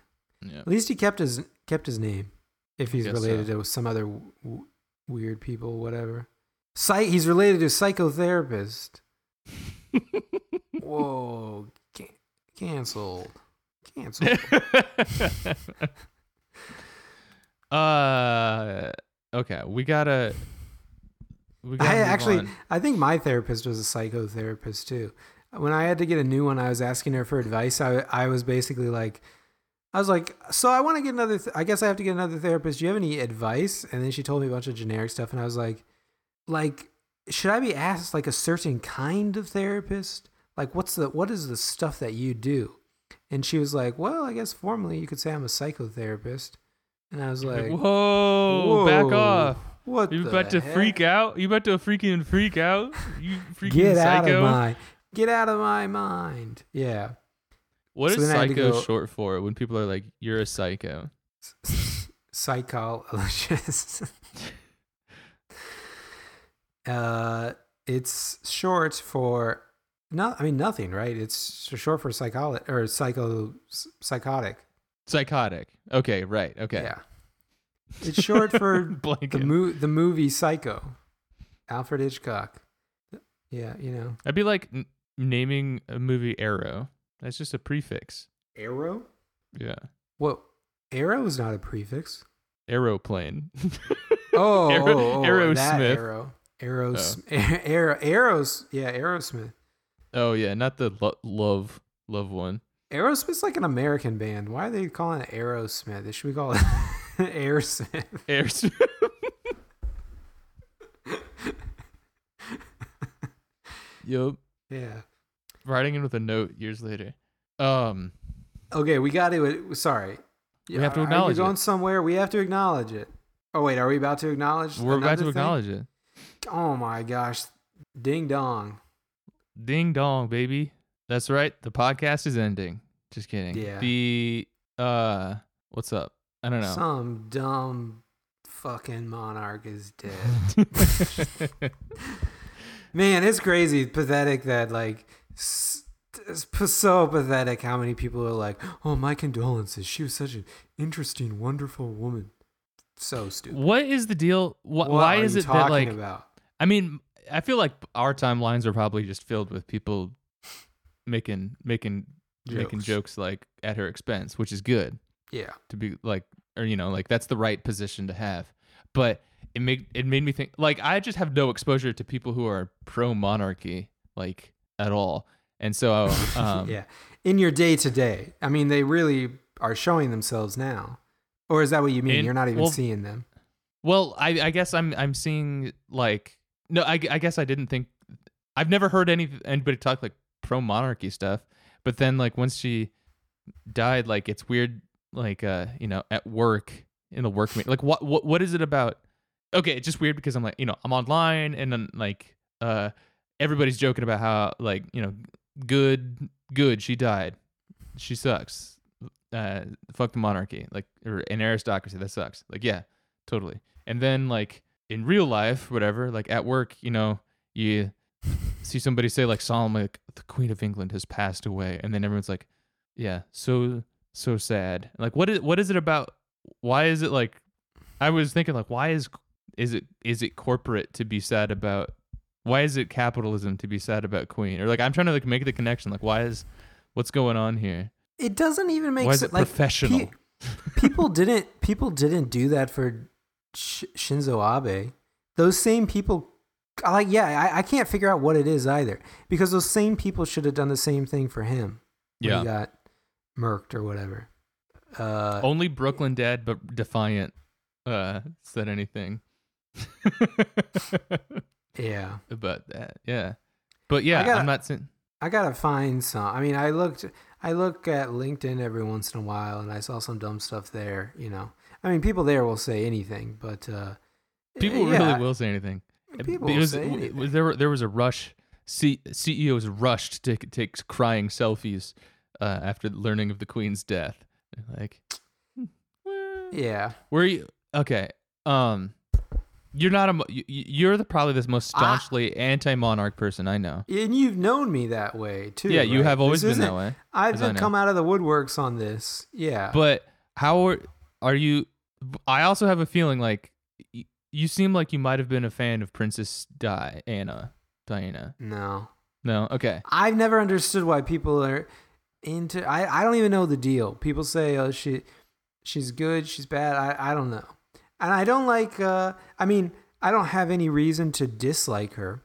Yeah. At least he kept his kept his name. If he's related so. to some other w- weird people, whatever. Psych. He's related to a psychotherapist. Whoa. Can- canceled. Canceled. uh, okay, we gotta. We gotta I actually, on. I think my therapist was a psychotherapist too. When I had to get a new one, I was asking her for advice. I, I was basically like, I was like, so I want to get another. Th- I guess I have to get another therapist. Do you have any advice? And then she told me a bunch of generic stuff, and I was like, like, should I be asked like a certain kind of therapist? Like, what's the what is the stuff that you do? And she was like, well, I guess formally you could say I'm a psychotherapist. And I was like, Whoa, back off! What You about to heck? freak out? You about to freaking freak out? You freaking get out of my get out of my mind yeah what So is then I had to psycho go- short for? When people are like, "You're a psycho." psychologist uh it's short for not i mean nothing right it's short for psycholo or psycho psychotic Psychotic. Okay, right. Okay. yeah it's short for the mo- the movie psycho alfred hitchcock yeah you know I'd be like n- naming a movie Arrow. That's just a prefix. arrow Yeah. Well, arrow is not a prefix Aeroplane. Oh, Arrow- oh, oh, Aerosmith. that arrow. Aeros, oh. Aer, Aeros, yeah, Aerosmith. Oh yeah, not the lo- love love one. Aerosmith's like an American band. Why are they calling it Aerosmith? Should we call it Aerosmith? Aerosmith. yup. Yeah. Writing in with a note years later. Um. Okay, we got to. Sorry. We have to acknowledge you going it. somewhere? We have to acknowledge it. Oh wait, are we about to acknowledge? We're about to thing? acknowledge it. Oh my gosh, ding dong. Ding dong, baby. That's right. The podcast is ending. Just kidding. Yeah. The uh, what's up? I don't know. Some dumb fucking monarch is dead. Man, it's crazy, pathetic that like it's so pathetic how many people are like, "Oh, my condolences. She was such an interesting, wonderful woman." So stupid. what is the deal? Wh- What why is it that like? about? I mean, I feel like our timelines are probably just filled with people making making making Jokes. jokes like at her expense, which is good Yeah. to be like, or you know, like that's the right position to have. But it made it made me think like I just have no exposure to people who are pro monarchy like at all, and so um, yeah. In your day to day, I mean, they really are showing themselves now. Or is that what you mean? In- You're not even well, seeing them. Well, I, I guess I'm I'm seeing like no, I, I guess I didn't think I've never heard any anybody talk like pro monarchy stuff, but then like once she died, like it's weird, like uh you know at work in the work meet, like what what what is it about? Okay, it's just weird because I'm like you know I'm online and then like uh everybody's joking about how like you know good good she died, she sucks, uh fuck the monarchy like or an aristocracy that sucks like yeah totally. And then like in real life, whatever, like at work, you know, you see somebody say like solemnly like the Queen of England has passed away, and then everyone's like, Yeah, so so sad. Like what is what is it about why is it like I was thinking like why is is it is it corporate to be sad about why is it capitalism to be sad about Queen? Or like I'm trying to like make the connection, like why is what's going on here? It doesn't even make Why is sense. it Like, professional? pe- people didn't people didn't do that for Sh- Shinzo Abe. Those same people, like yeah, I, I can't figure out what it is either because those same people should have done the same thing for him. yeah. he got murked or whatever. Uh, Only Brooklyn Dad, but Defiant, uh, said anything yeah, about that. Yeah, but yeah, gotta- I'm not saying. I gotta find some. I mean, I looked, I look at LinkedIn every once in a while, and I saw some dumb stuff there. You know, I mean, people there will say anything, but uh, People yeah, really will say anything. People It will was- say anything. was there there was a rush. C- CEOs rushed to take crying selfies uh, after learning of the Queen's death. They're Like, hmm, Yeah, were you okay? Um, you're not a. you- You're the probably the most staunchly anti-monarch person I know. and you've known me that way too. yeah, you right? have always This been that way. I've been come out of the woodworks on this. Yeah, But how are, are you? I also have a feeling like y- you seem like you might have been a fan of Princess Diana. Diana. no, No. Okay. I've never understood why people are into. I I don't even know the deal. People say, "Oh, she she's good, she's bad." I I don't know, and I don't like. uh I mean, I don't have any reason to dislike her.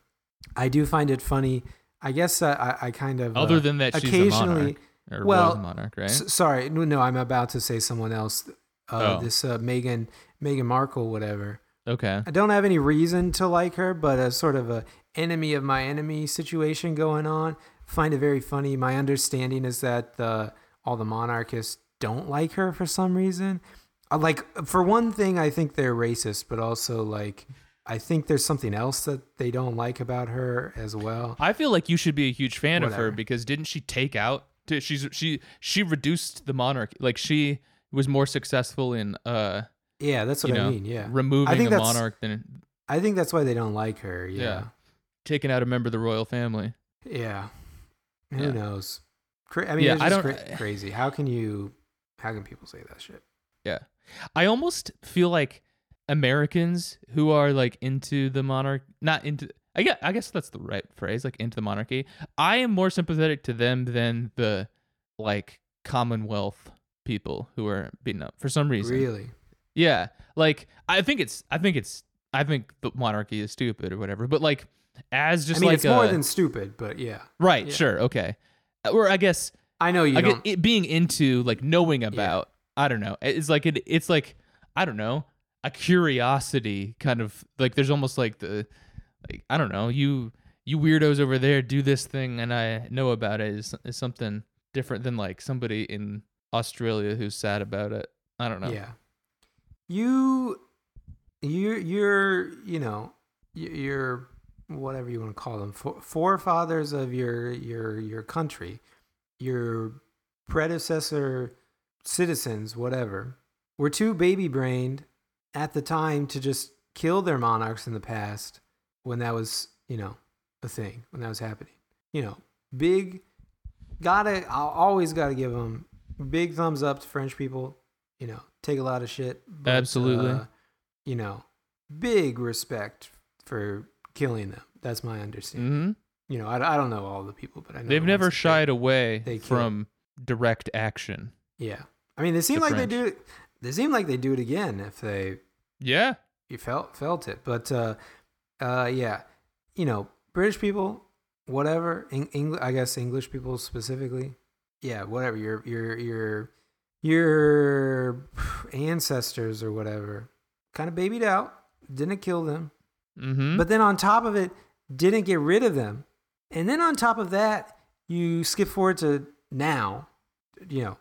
I do find it funny. I guess I I, I kind of Other uh, than that, she's a occasionally. monarch or well, monarch, right? S- sorry, no, no, I'm about to say someone else. Uh, Oh. This uh, Megan Meghan Markle, whatever. okay. I don't have any reason to like her, but a sort of a enemy of my enemy situation going on. Find it very funny. My understanding is that the all the monarchists don't like her for some reason. Uh, like for one thing, I think they're racist, but also like I think there's something else that they don't like about her as well. I feel like you should be a huge fan of her because didn't she take out? She's she she reduced the monarchy. Like she was more successful in uh Yeah, that's what you know I mean. Yeah, removing think a that's- monarch than I think that's why they don't like her. Yeah. Yeah, taking out a member of the royal family. yeah. Who Yeah. knows? I mean, Yeah, it's I just don't- cra- crazy. How can you? How can people say that shit? I almost feel like Americans who are like into the monarch, not into. I guess, I guess that's the right phrase, like into the monarchy. I am more sympathetic to them than the like Commonwealth people who are beaten up for some reason. Really? Yeah, like I think it's I think it's I think the monarchy is stupid or whatever. But like as just I mean, like it's more than stupid, but yeah, right, yeah. sure, okay. Or I guess I know you I don't. get it being into like knowing about. I don't know. It's like it, it's like I don't know a curiosity kind of like there's almost like the like I don't know you you weirdos over there do this thing and I know about it is is something different than like somebody in Australia who's sad about it. I don't know. Yeah. You, you, you're, you know, you're whatever you want to call them, forefathers of your your your country, your predecessor citizens, whatever, were too baby brained at the time to just kill their monarchs in the past when that was, you know, a thing when that was happening. You know, big. Gotta, I'll always gotta give them big thumbs up to French people. You know, take a lot of shit. but, Absolutely. uh, you know, big respect for killing them. That's my understanding. hmm You know, I, I don't know all the people, but I know They've never shied away they from direct action. Yeah, I mean, they seem The like French. they do. it- They seem like they do it again if they Yeah. you felt felt it. But uh, uh, yeah, you know, British people, whatever. Eng- Eng- I guess English people specifically. Yeah, whatever. Your your your your ancestors or whatever kind of babied out. Didn't kill them. hmm But then on top of it, didn't get rid of them. And then on top of that, you skip forward to now, you know,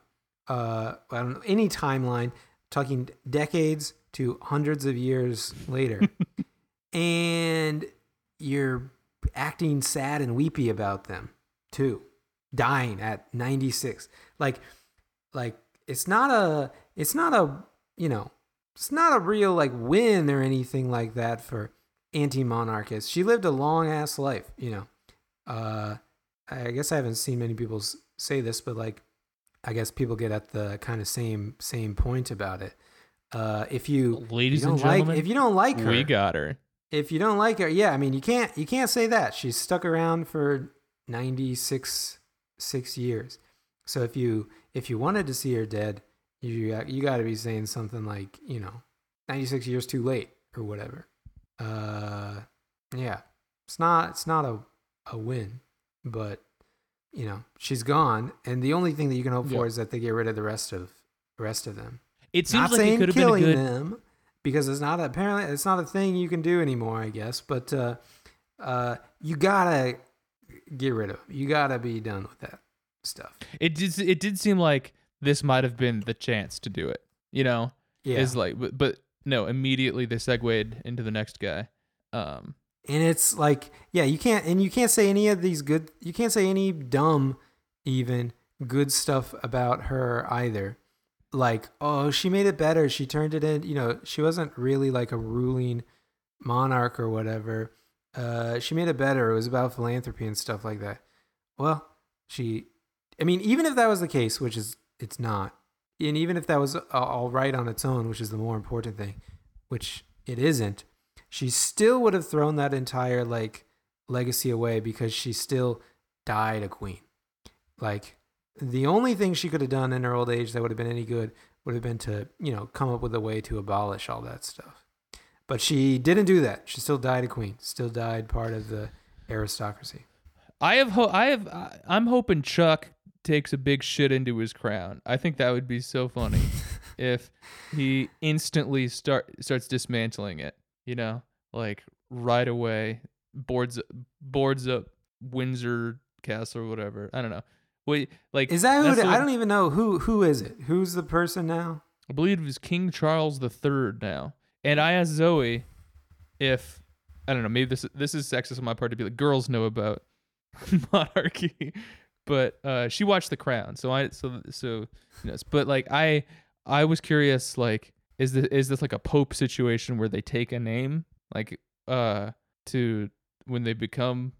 uh, I don't know, any timeline, talking decades to hundreds of years later. and you're acting sad and weepy about them too. Dying at 96. Like, like it's not a, it's not a, you know, it's not a real like win or anything like that for anti-monarchists. She lived a long ass life, you know. Uh, I guess I haven't seen many people say this, but like, I guess people get at the kind of same same point about it. Uh, if you, Ladies you and don't like, gentlemen, if you don't like her, we got her. if you don't like her, yeah, I mean, you can't you can't say that she's stuck around for ninety six six years. So if you if you wanted to see her dead, you you got to be saying something like you know ninety six years too late or whatever. Uh, yeah, it's not it's not a a win, but you know she's gone, and the only thing that you can hope Yeah. for is that they get rid of the rest of the rest of them It seems not like it saying could have been a killing good. them because it's not apparently it's not a thing you can do anymore i guess but uh uh you gotta get rid of 'em. you gotta be done with that stuff It did. It did seem like this might have been the chance to do it. You know, yeah is like, but, but no. Immediately they segued into the next guy. Um, and it's like yeah you can't and you can't say any of these good you can't say any dumb even good stuff about her either. Like oh she made it better. She turned it in you know she wasn't really like a ruling monarch or whatever. Uh she made it better. It was about philanthropy and stuff like that. Well she i mean even if that was the case which is it's not and even if that was all right on its own which is the more important thing which it isn't she still would have thrown that entire like legacy away because she still died a queen. Like the only thing she could have done in her old age that would have been any good would have been to, you know, come up with a way to abolish all that stuff. But she didn't do that. She still died a queen. Still died part of the aristocracy. I have. Ho- I have. I- I'm hoping Chuck takes a big shit into his crown. I think that would be so funny if he instantly start starts dismantling it. You know, like right away, boards boards up Windsor Castle or whatever. I don't know. Wait, like Is that who? It, the- I don't even know who. Who is it? Who's the person now? I believe it was King Charles the Third now. And I asked Zoe if I don't know, maybe this this is sexist on my part to be like girls know about monarchy. But uh she watched The Crown. So I so so you know, but like I I was curious like is this is this like a pope situation where they take a name like uh to when they become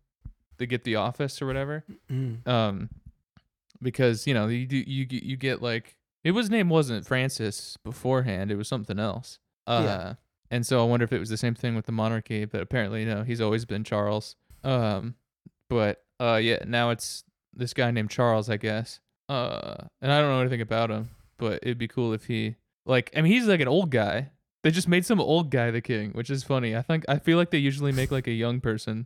they get the office or whatever? Mm. um because you know you do you get- you get like it was name wasn't Francis beforehand it was something else uh Yeah. and so I wonder if it was the same thing with the monarchy but apparently no he's always been Charles um but uh yeah now it's this guy named Charles I guess uh and I don't know anything about him but it'd be cool if he like I mean he's like an old guy They just made some old guy the king, which is funny. I think I feel like they usually make like a young person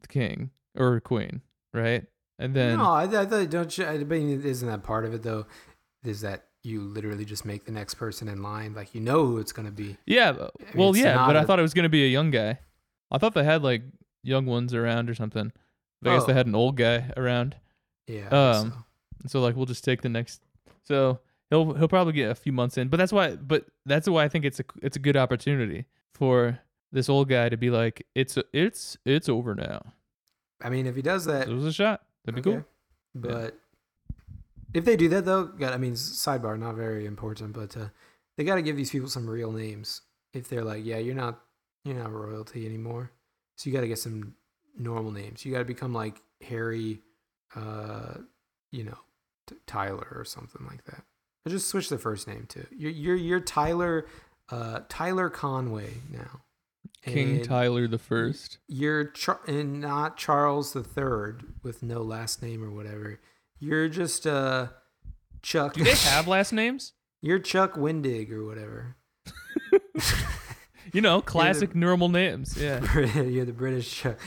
the king or queen, right? And then no, I, I thought don't. You, I mean, isn't that part of it though? Is that you literally just make the next person in line like you know who it's gonna be? yeah, mean, well, yeah, but I a- thought it was gonna be a young guy. I thought they had like young ones around or something. But I guess they Oh. had an old guy around. Yeah. Um, so. So like we'll just take the next. So he'll he'll probably get a few months in, but that's why. But that's why I think it's a it's a good opportunity for this old guy to be like, it's it's it's over now. I mean, if he does that, It was a shot. That'd be okay. But if they do that though, got I mean, sidebar, not very important, but uh, they got to give these people some real names. If they're like, yeah, you're not you're not royalty anymore, so you got to get some normal names. You got to become like Harry, uh, you know, T- Tyler or something like that. Or just switch the first name to you're you're you're Tyler, uh, Tyler Conway now. King And Tyler the First. You're Char- and not Charles the Third with no last name or whatever. You're just uh Chuck. Do they have last names? You're Chuck Wendig or whatever. You know, classic normal names. Yeah. You're the British Chuck.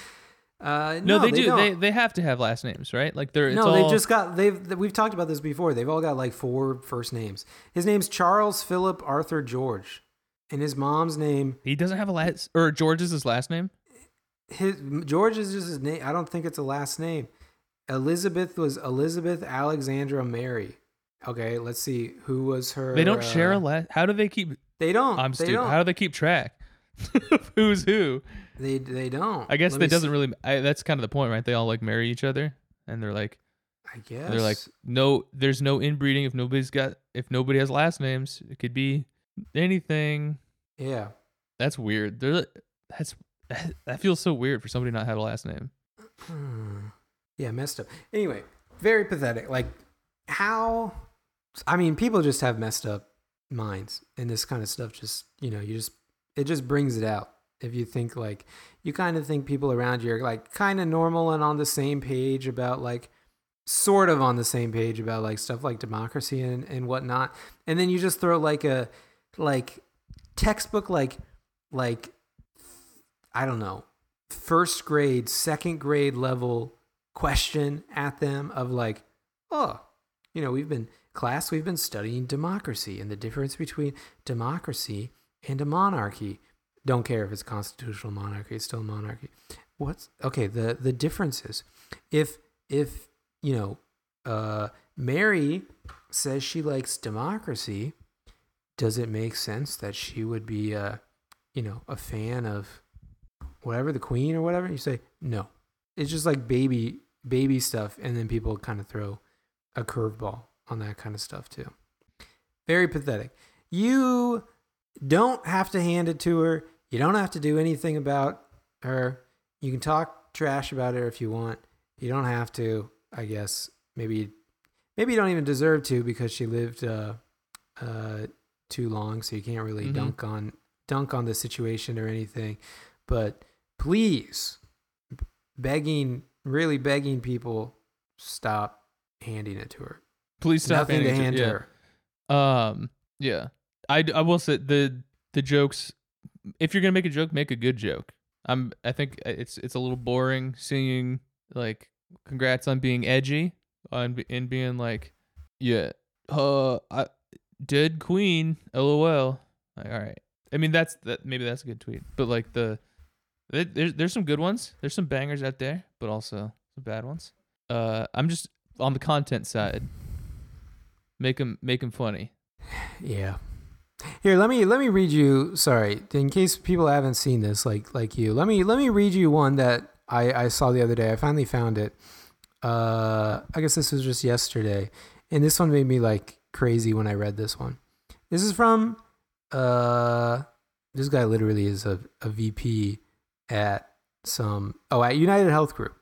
Uh, No, no, they, do. don't. They they have to have last names, right? Like they're it's no, all, they've just got they've we've talked about this before. They've all got like four first names. His name's Charles Philip Arthur George, and his mom's name he doesn't have a last or George is his last name. his George is just his name. I don't think it's a last name. Elizabeth was Elizabeth Alexandra Mary. Okay, let's see who was her. They don't share a uh, last. How do they keep? They don't. I'm stupid. don't. How do they keep track? Who's who? They they don't. I guess Let that doesn't see. really. I, that's kind of the point, right? They all like marry each other, and they're like I guess they're like no. There's no inbreeding if nobody's got if nobody has last names. It could be anything. yeah. That's weird. They're that's that feels so weird for somebody not have a last name. Hmm. Yeah, messed up. Anyway, very pathetic. Like how I mean, people just have messed up minds and this kind of stuff just, you know, you just it just brings it out. If you think like you kind of think people around you are like kind of normal and on the same page about like sort of on the same page about like stuff like democracy and, and whatnot. And then you just throw like a like textbook like like I don't know, first grade, second grade level question at them of like, oh, you know, we've been class, we've been studying democracy and the difference between democracy and a monarchy. Don't care if it's constitutional monarchy, it's still a monarchy. What's okay, the the differences. If if, you know, uh Mary says she likes democracy, does it make sense that she would be uh you know, a fan of whatever the queen or whatever you say no it's just like baby baby stuff and then people kind of throw a curveball on that kind of stuff too very pathetic you don't have to hand it to her. You don't have to do anything about her. You can talk trash about her if you want. You don't have to i guess. Maybe maybe you don't even deserve to because she lived uh uh too long so you can't really Mhm. dunk on dunk on the situation or anything. But please begging really begging people stop handing it to her. Please stop nothing to handing hand it to yeah. her. Um, yeah, I, I will say the the jokes. If you're gonna make a joke, make a good joke. I'm. I think it's it's a little boring seeing like congrats on being edgy on and being like, yeah, uh, I dead queen, lol. Like, all right. I mean that's that maybe that's a good tweet, but like the there's there's some good ones. There's some bangers out there, but also some bad ones. Uh, I'm just on the content side. Make them make 'em funny. Yeah. Here, let me let me read you. Sorry, in case people haven't seen this, like like you, let me let me read you one that I I saw the other day. I finally found it. Uh, I guess this was just yesterday, and this one made me like crazy when I read this one. This is from uh, this guy literally is a a VP at some oh at United Health Group.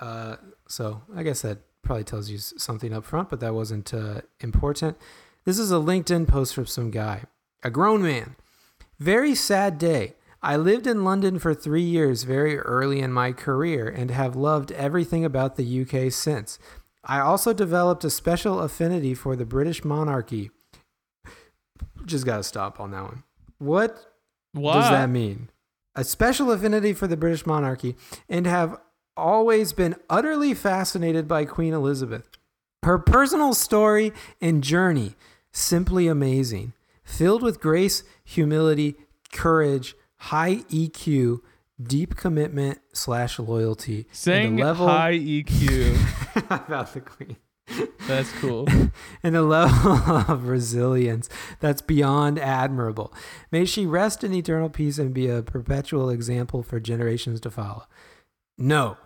Uh, so I guess that probably tells you something up front, but that wasn't uh, important. This is a LinkedIn post from some guy, a grown man. Very sad day. I lived in London for three years very early in my career and have loved everything about the UK since. I also developed a special affinity for the British monarchy. Just gotta stop on that one. What What does that mean? A special affinity for the British monarchy and have always been utterly fascinated by Queen Elizabeth. Her personal story and journey simply amazing, filled with grace, humility, courage, high EQ, deep commitment slash loyalty. Saying level high EQ. about the Queen. That's cool. and a level of resilience that's beyond admirable. May she rest in eternal peace and be a perpetual example for generations to follow. No,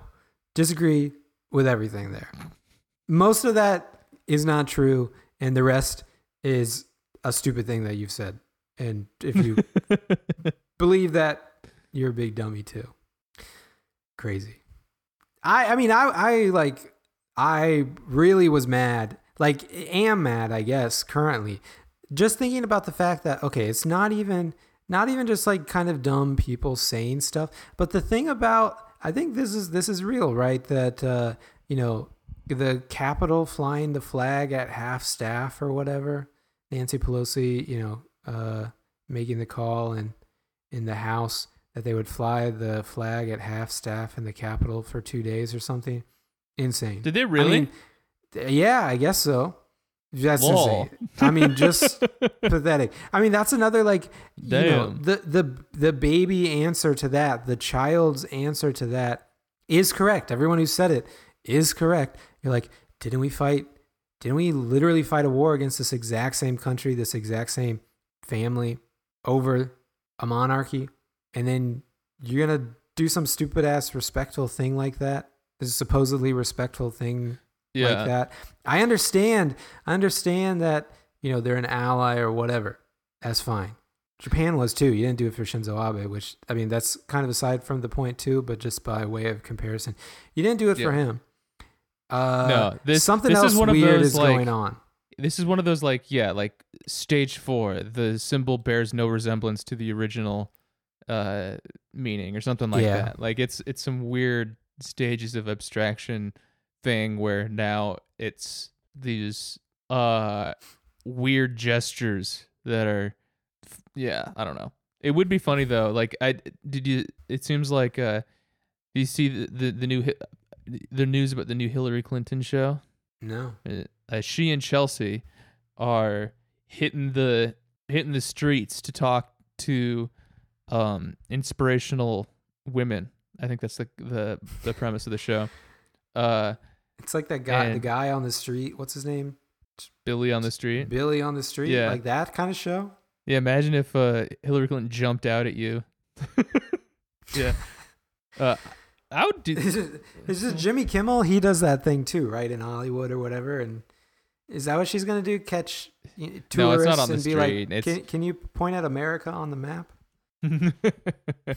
disagree with everything there. Most of that is not true, and the rest is a stupid thing that you've said. And if you believe that, you're a big dummy too. Crazy. I I mean I I like I really was mad. Like am mad, I guess, currently. Just thinking about the fact that okay, it's not even not even just like kind of dumb people saying stuff, but the thing about I think this is this is real, right? That uh, you know, the Capitol flying the flag at half staff or whatever. Nancy Pelosi, you know, uh, making the call and in the House that they would fly the flag at half staff in the Capitol for two days or something. Insane. Did they really? I mean, th- yeah, I guess so. That's Lol. insane. I mean, just pathetic. I mean, that's another like you know Damn. the the the baby answer to that, the child's answer to that is correct. Everyone who said it is correct. You're like, didn't we fight? Didn't we literally fight a war against this exact same country, this exact same family over a monarchy? And then you're gonna do some stupid ass respectful thing like that? This supposedly respectful thing yeah. like that. I understand. I understand that you know they're an ally or whatever. That's fine. Japan was too. You didn't do it for Shinzo Abe, which I mean that's kind of aside from the point too, but just by way of comparison, you didn't do it for him. Uh, No, this- something this else is one of weird those, is like- going on. This is one of those like yeah, like stage four. The symbol bears no resemblance to the original uh meaning or something like Yeah. that. Like it's it's some weird stages of abstraction thing where now it's these uh weird gestures that are yeah, I don't know. It would be funny though. Like I did you it seems like uh do you see the the, the new Hi- the news about the new Hillary Clinton show? No, uh, uh, she and Chelsea are hitting the hitting the streets to talk to um inspirational women. I think that's the the the premise of the show. Uh it's like that guy, the guy on the street. What's his name? Billy on the street. Billy on the street. Yeah. like that kind of show. Yeah, imagine if uh Hillary Clinton jumped out at you. yeah. Uh I would do This Is it, is it Jimmy Kimmel? He does that thing too, right? In Hollywood or whatever. And is that what she's gonna do? Catch tourists No, it's not on the and be street. like, can, can you point at America on the map?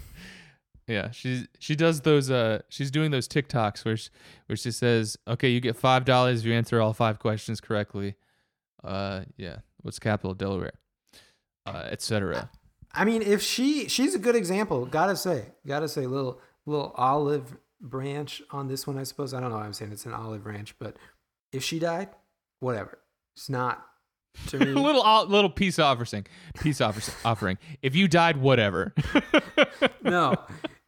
yeah, she's she does those uh she's doing those TikToks where she, where she says, "Okay, you get $5 if you answer all five questions correctly." Uh yeah, what's capital of Delaware? Uh etc. I mean, if she she's a good example, gotta say, gotta say, little little olive branch on this one, I suppose. I don't know. why I'm saying it's an olive branch, but if she died, whatever. It's not to me. little little peace offering. Peace offering. If you died whatever. no,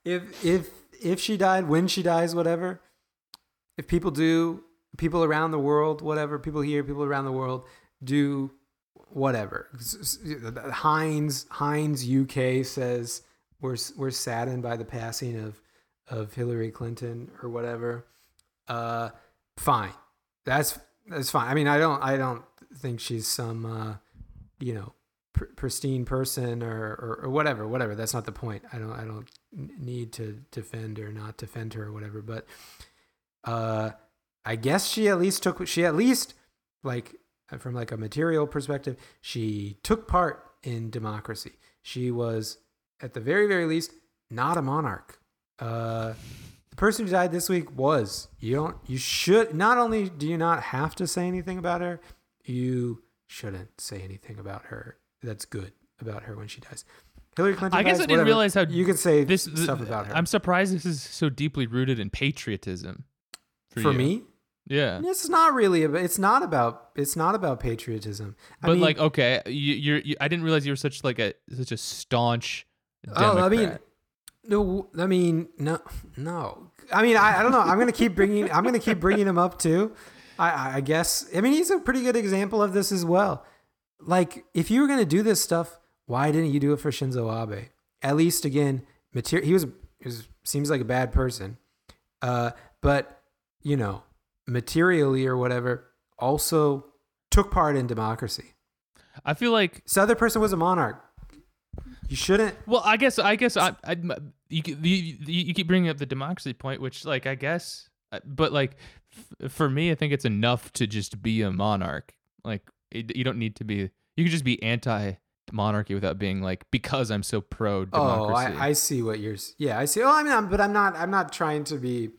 if if if she died, when she dies, whatever. If people do, people around the world, whatever, people here, people around the world do whatever. Heinz Heinz UK says we're we're saddened by the passing of of Hillary Clinton or whatever. Uh, fine, that's that's fine. I mean, I don't I don't think she's some uh, you know pr- pristine person or, or or whatever whatever. That's not the point. I don't I don't need to defend or not defend her or whatever. But uh, I guess she at least took she at least like from like a material perspective, she took part in democracy. She was at the very very least not a monarch. Uh, the person who died this week was. You don't. You should. Not only do you not have to say anything about her, you shouldn't say anything about her. That's good about her when she dies. Hillary Clinton. I guess dies, I didn't whatever. realize how you could say this stuff about her. I'm surprised this is so deeply rooted in patriotism. for you. me, Yeah. It's not really. About, it's not about. It's not about patriotism. I But mean, like, okay, you, you're. You, I didn't realize you were such like a such a staunch. Oh, I mean, Democrat. No. I mean, no, no. I mean, I, I don't know. I'm gonna keep bringing. I'm gonna keep bringing him up too. I, I- guess. I mean, he's a pretty good example of this as well. Like, if you were gonna do this stuff, why didn't you do it for Shinzo Abe? At least, again, material. He was. He was seems like a bad person. Uh, but you know, materially or whatever, also took part in democracy. I feel like. This other person was a monarch. You shouldn't. Well, I guess. I guess. I. I you, you, you keep bringing up the democracy point, which, like, I guess. uh, But like, f- for me, I think it's enough to just be a monarch. Like, it, you don't need to be. You could just be anti monarchy without being like because I'm so pro Oh, democracy. I, I see what you're. Yeah, I see. Oh, I mean, I'm, but I'm not. I'm not trying to be.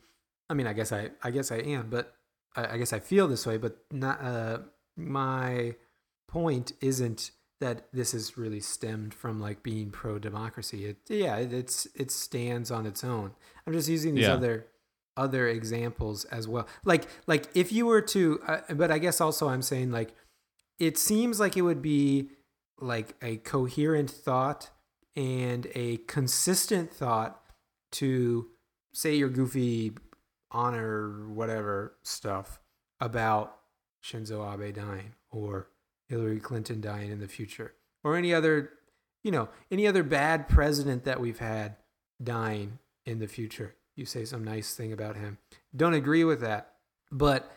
I mean, I guess I. I guess I am, but I, I guess I feel this way. But not. Uh, my point isn't that this is really stemmed from like being pro democracy. It yeah, it, it's it stands on its own. I'm just using these Yeah. other other examples as well. Like like if you were to, uh, but I guess also I'm saying like it seems like it would be like a coherent thought and a consistent thought to say your goofy honor whatever stuff about Shinzo Abe dying or Hillary Clinton dying in the future or any other you know any other bad president that we've had dying in the future. You say some nice thing about him. Don't agree with that. But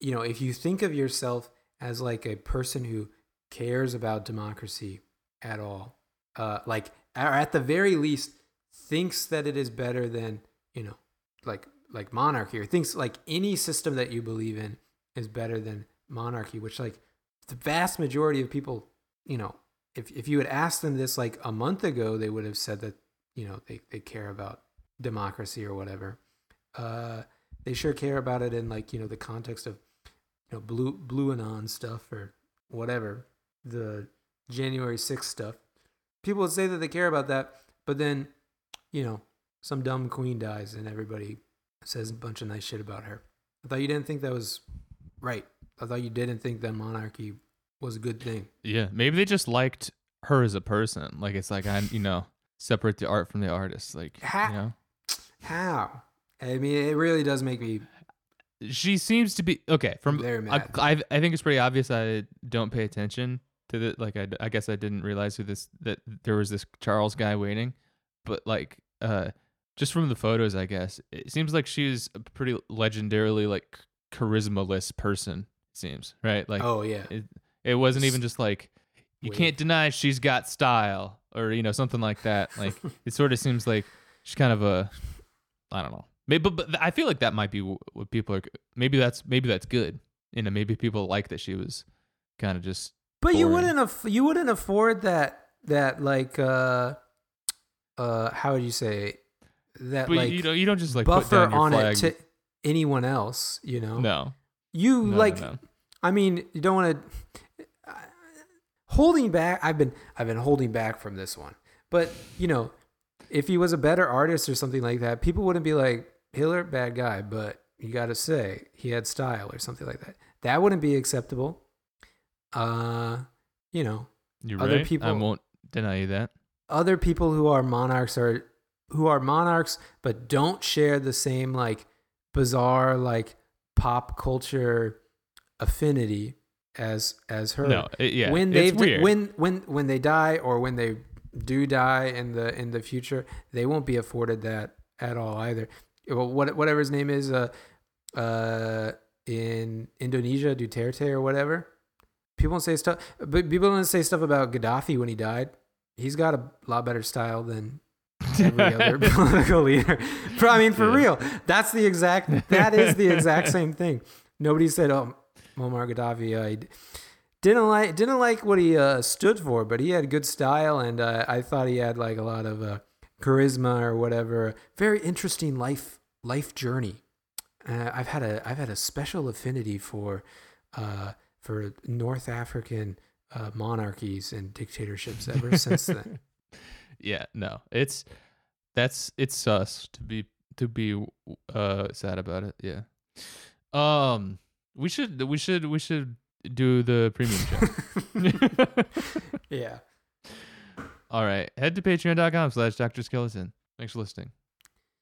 you know if you think of yourself as like a person who cares about democracy at all uh like or at the very least thinks that it is better than you know like like monarchy or thinks like any system that you believe in is better than monarchy which like the vast majority of people you know if, if you had asked them this like a month ago they would have said that you know they, they care about democracy or whatever. Uh they sure care about it in like you know the context of you know blue blue anon stuff or whatever the january 6th stuff. People would say that they care about that but then you know some dumb queen dies and everybody says a bunch of nice shit about her. I thought you didn't think that was right i thought you didn't think that monarchy was a good thing yeah, maybe they just liked her as a person. Like it's like I, you know, separate the art from the artist. Like Ha- you know, how i mean it really does make me she seems to be okay. From very I, I, I think it's pretty obvious I don't pay attention to the like. I, I guess I didn't realize who this that there was this Charles guy waiting, but like uh, just from the photos, I guess it seems like she's a pretty legendarily like charismaless person. Seems right. Like oh yeah it, it wasn't even just like you can't deny she's got style or you know something like that. Like it sort of seems like she's kind of a I don't know. Maybe, but, but I feel like that might be what people are. Maybe that's maybe that's good. You know, maybe people like that she was kind of just. But you wouldn't aff- you wouldn't afford that that like uh uh how would you say that But like you know, you don't just like put buffer on flag. it to anyone else, you know. no, You no, like no. I mean, you don't want to holding back. I've been I've been holding back from this one. But, you know, if he was a better artist or something like that, people wouldn't be like Hitler bad guy, but you got to say he had style or something like that. That wouldn't be acceptable. Uh, you know, You're other right. I people- won't deny you that. other people who are monarchs are who are monarchs but don't share the same like bizarre like pop culture affinity as as her. No, it, yeah, when they when when when they die or when they do die in the in the future they won't be afforded that at all either. Well, what whatever his name is uh uh in Indonesia Duterte or whatever. People don't say stuff but people don't say stuff about Gaddafi when he died. He's got a lot better style than every other political leader. For, I mean, for Yeah. real, that's the exact. That is the exact same thing. Nobody said, "Oh, Muammar Gaddafi." Uh, d- didn't like didn't like what he uh, stood for, but he had good style, and uh, I thought he had like a lot of uh, charisma or whatever. Very interesting life life journey. Uh, I've had a I've had a special affinity for uh, for North African uh, monarchies and dictatorships ever since then. yeah, no, it's that's it's sus to be to be uh sad about it. Yeah. Um, we should we should we should do the premium show. yeah. All right, head to patreon.com slash Dr. Skeleton. Thanks for listening.